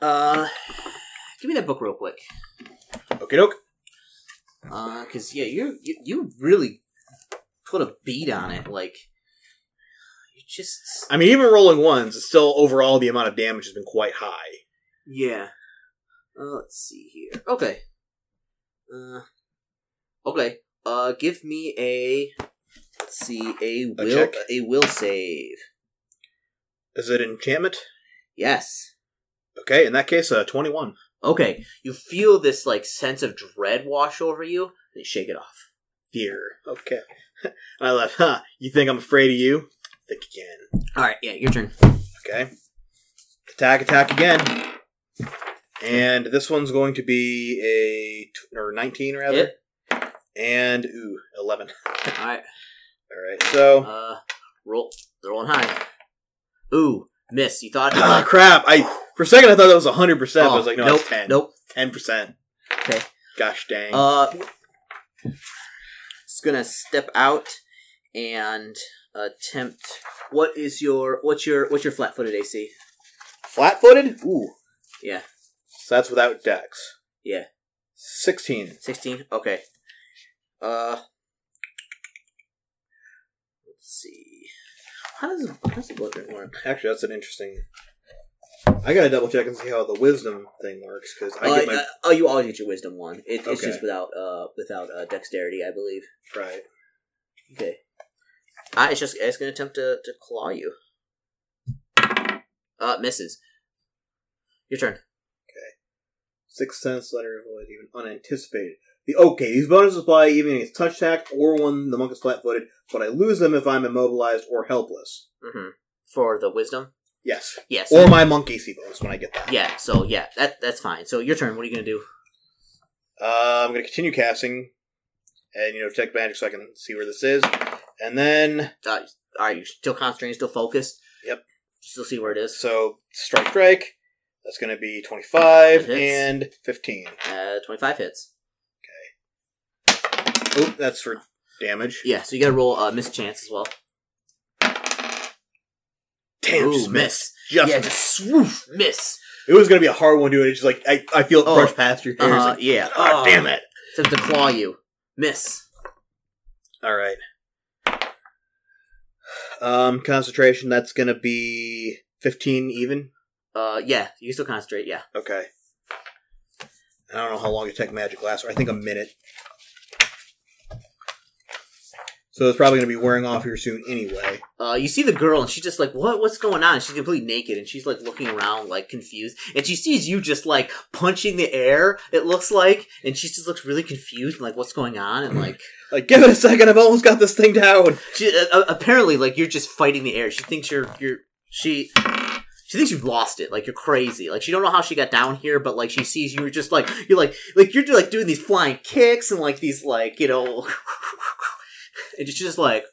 Uh, give me that book real quick. Okay, doke. Uh, cause yeah, you you you really put a beat on it. Like you just I mean, even rolling ones, it's still overall the amount of damage has been quite high. Yeah. Uh, let's see here. Okay. Uh. Okay. Uh, give me a. Let's see a will check? a will save. Is it enchantment? Yes. Okay, in that case, uh, 21. Okay. You feel this like sense of dread wash over you, and you shake it off. Fear. Okay. I left. Huh. You think I'm afraid of you? Think again. All right. Yeah, your turn. Okay. Attack, attack again. And this one's going to be a t- or 19 rather. Hit. And ooh, 11. All right. All right. So Uh, roll. They're rolling high. Ooh, Miss. You thought Ah, crap! I for a second I thought that was hundred percent. I oh, was like, no, nope, it's ten. nope. ten percent. Okay. Gosh dang. Uh, it's gonna step out and attempt. What is your what's your what's your flat-footed AC? Flat-footed. Ooh. Yeah. So that's without dex. Yeah. Sixteen. Sixteen. Okay. Uh, let's see. How does how does the drink work? Actually, that's an interesting. I gotta double check and see how the wisdom thing works because I Uh, get my uh, oh, you always get your wisdom one. It, It's Okay. just without uh without uh, dexterity, I believe. right. Okay. Ah, it's just it's gonna attempt to, to claw you. Uh, misses. Your turn. Okay. Sixth sense letter avoid even unanticipated. Okay, these bonuses apply even against touch attack or when the monk is flat-footed, but I lose them if I'm immobilized or helpless. Mm-hmm. For the wisdom. Yes, Yes. or my monk AC bonus when I get that. yeah. So yeah, that that's fine. So your turn. What are you gonna do? Uh, I'm going to continue casting, and you know, check magic so I can see where this is, and then Uh, are you still concentrating? Still focused? Yep. Still see where it is. so strike, strike. That's going to be 25 and 15. Uh, twenty-five hits. Oop, that's for damage. Yeah. So you gotta roll uh, miss chance as well. Damn, Ooh, just miss. miss. Just yeah. miss. Just swoosh miss. It was to be a hard one to do it. It's just like I, I feel it Oh. brush past your hair. Uh, like, yeah. oh, damn it! Attempts to claw you. Miss. All right. Um, concentration. That's to be 15 even. Uh, yeah. You can still concentrate. Yeah. Okay. I don't know how long detect magic lasts. I think a minute. So it's probably going to be wearing off here soon anyway. uh, you see the girl and she's just like, what, what's going on? She's completely naked and she's like looking around like confused and she sees you just like punching the air, it looks like, and she just looks really confused and like, what's going on? And like, Like, give it a second. I've almost got this thing down. she, uh, uh, apparently like you're just fighting the air. She thinks you're, you're, she, she thinks you've lost it. Like you're crazy. Like she don't know how she got down here, but like she sees you. You're just like you're like like you're like doing these flying kicks and like these like you know, and she's just like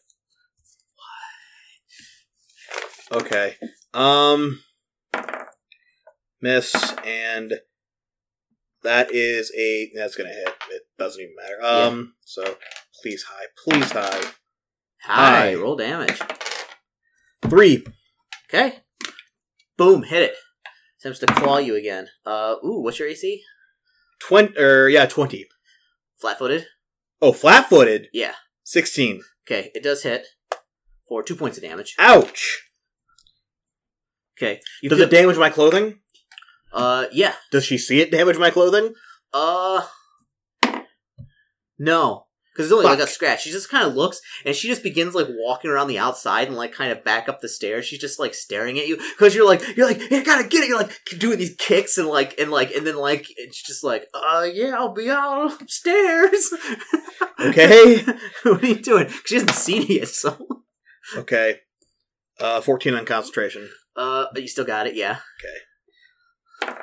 Okay. Um, miss, and that is a that's gonna hit. It doesn't even matter. Um, so please high, please high. hi, Hi. roll damage. Three. Okay. Boom, hit it. Attempts to claw you again. Uh, ooh, what's your AC? Twenty. Or yeah, twenty. Flat footed? Oh, flat-footed. Yeah. Sixteen. Okay, it does hit for two points of damage. Ouch. Okay. You Does it damage my clothing? Uh, yeah. Does she see it damage my clothing? Uh, no. Because it's only like a scratch. She just kind of looks, and she just begins like walking around the outside and like kind of back up the stairs. She's just like staring at you because you're like you're like you gotta get it. You're like doing these kicks and like and like and then like it's just like uh yeah I'll be out upstairs. Okay. what are you doing? She hasn't seen it yet, so Okay. Uh, fourteen on concentration. uh but you still got it, yeah. Okay.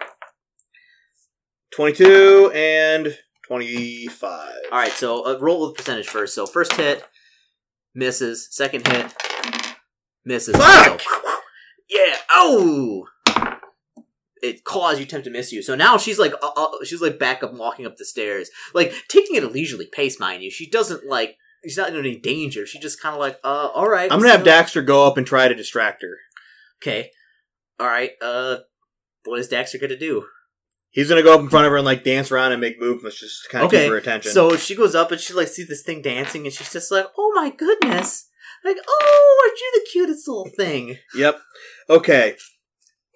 Twenty-two and twenty-five. All right, so uh, roll with percentage first. So first hit misses, second hit misses. Fuck! So- yeah. Oh. It caused you, attempt to miss you. So now she's like, uh, uh, she's like back up, walking up the stairs, like taking it at a leisurely pace, mind you. She doesn't like, she's not in any danger. She just kind of like, uh, all right. I'm gonna have Daxter go up and try to distract her. Okay. All right. Uh, what is Daxter gonna do? He's gonna go up in front of her and like dance around and make movements just to kind of Okay, keep her attention. So she goes up and she like sees this thing dancing, and she's just like, "Oh my goodness!" Like, "Oh, aren't you the cutest little thing?" yep. Okay.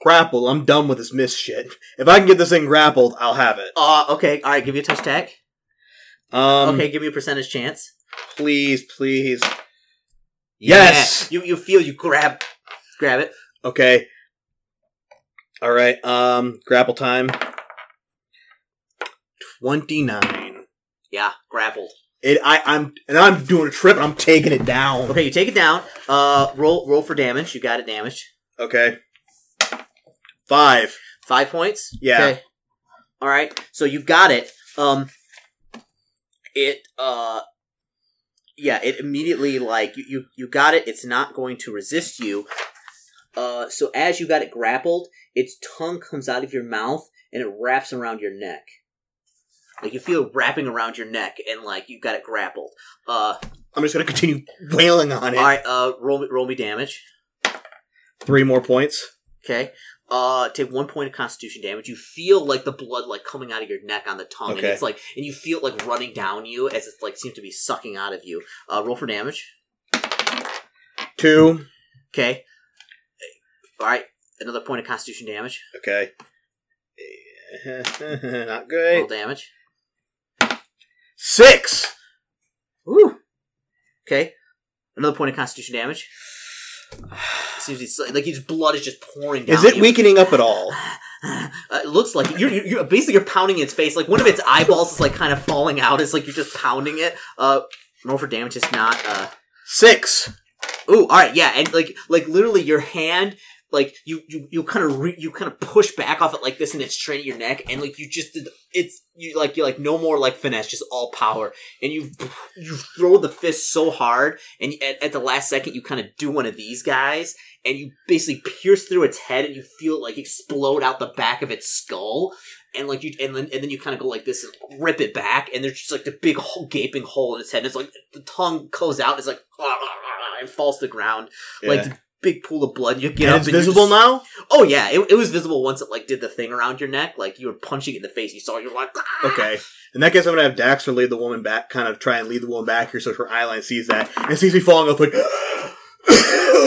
Grapple. I'm done with this miss shit. If I can get this thing grappled, I'll have it. Uh, okay. All right. Give you a touch attack. Um. okay. Give me a percentage chance. Please, please. Yes! Yeah. You you feel you grab grab it. Okay. All right. Um. Grapple time. Twenty-nine. Yeah, grappled. It. I. I'm. And I'm doing a trip. and I'm taking it down. Okay, you take it down. Uh, roll roll for damage. You got it damaged. Okay. Five. Five points. Yeah. Okay. All right. So you got it. Um. It. Uh. Yeah. It immediately like you you, you got it. It's not going to resist you. Uh, so as you got it grappled, its tongue comes out of your mouth and it wraps around your neck. Like you feel it wrapping around your neck, and like you've got it grappled. Uh, I'm just gonna continue wailing on it. all right. Uh, roll me, roll me damage. Three more points. Okay. Uh, take one point of Constitution damage. You feel like the blood like coming out of your neck on the tongue, and Okay. it's like, and you feel it like running down you as it like seems to be sucking out of you. Uh, roll for damage. Two. Okay. All right. Another point of Constitution damage. Okay. Not good. Roll damage. Six. Ooh. Okay. Another point of Constitution damage. Seems it's like his blood is just pouring down. Is it you. weakening up at all? Uh, it looks like it. you're, you're, you're basically you're pounding its face. Like one of its eyeballs is like kind of falling out. It's like you're just pounding it. Uh, roll for damage. It's not. Uh, Six. ooh, all right, yeah, and like like literally your hand. Like you, you, you kind of re- you kind of push back off it like this, and it's straining your neck, and like you just did, it's you like you're like no more like finesse, just all power, and you you throw the fist so hard, and at, at the last second you kind of do one of these guys, and you basically pierce through its head, and you feel it like explode out the back of its skull, and like you and then and then you kind of go like this and rip it back, and there's just like the big hole, gaping hole in its head, and it's like the tongue goes out, and it's like and falls to the ground, like Yeah. the big pool of blood. You get and up it's and visible just- now. Oh yeah, it, it was visible once it like did the thing around your neck, like you were punching it in the face. You saw, you're like, "Ah!" Okay. In that case, I'm gonna have Daxter lead the woman back, kind of try and lead the woman back here, so her eyeline sees that and sees me falling off like.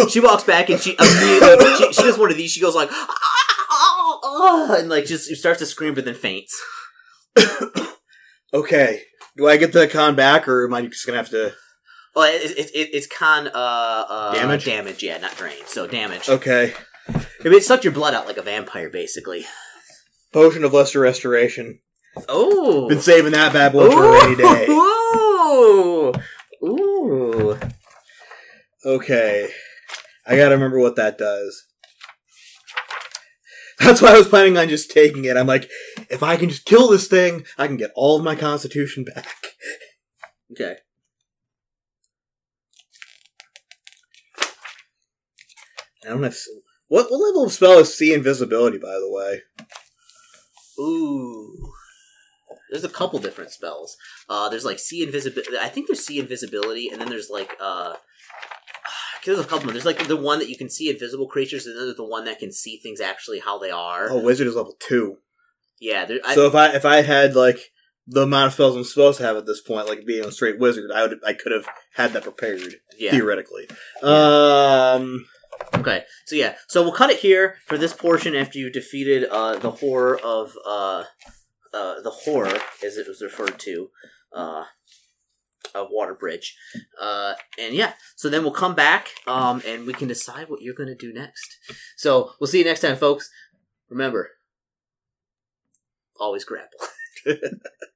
She walks back and she immediately she, she does one of these. She goes like, "Ah, ah, ah," and like just starts to scream, but then faints. okay. Do I get the con back, or am I just gonna have to? Well, it, it, it, it's con uh, uh Damage? damage, yeah, not drain. So damage. Okay. If it sucked your blood out like a vampire, basically. Potion of Lesser Restoration. Oh, Been saving that bad boy for a rainy day. Ooh, ooh. Okay. I gotta remember what that does. That's why I was planning on just taking it. I'm like, if I can just kill this thing, I can get all of my constitution back. Okay. I don't have. What, what level of spell is see invisibility, by the way? Ooh. There's a couple different spells. Uh, there's like see invisibility. I think there's see invisibility, and then there's like uh, there's a couple. More. There's like the one that you can see invisible creatures, and then there's the one that can see things actually how they are. Oh, wizard is level two. Yeah, there, I, so if I if I had like the amount of spells I'm supposed to have at this point, like being a straight wizard, I would I could have had that prepared yeah. theoretically. Um. Okay, so yeah, so we'll cut it here for this portion after you defeated uh, the horror of uh, uh, the horror, as it was referred to, uh, of Waterbridge, uh, and yeah, so then we'll come back um, and we can decide what you're going to do next. So we'll see you next time, folks. Remember, always grapple.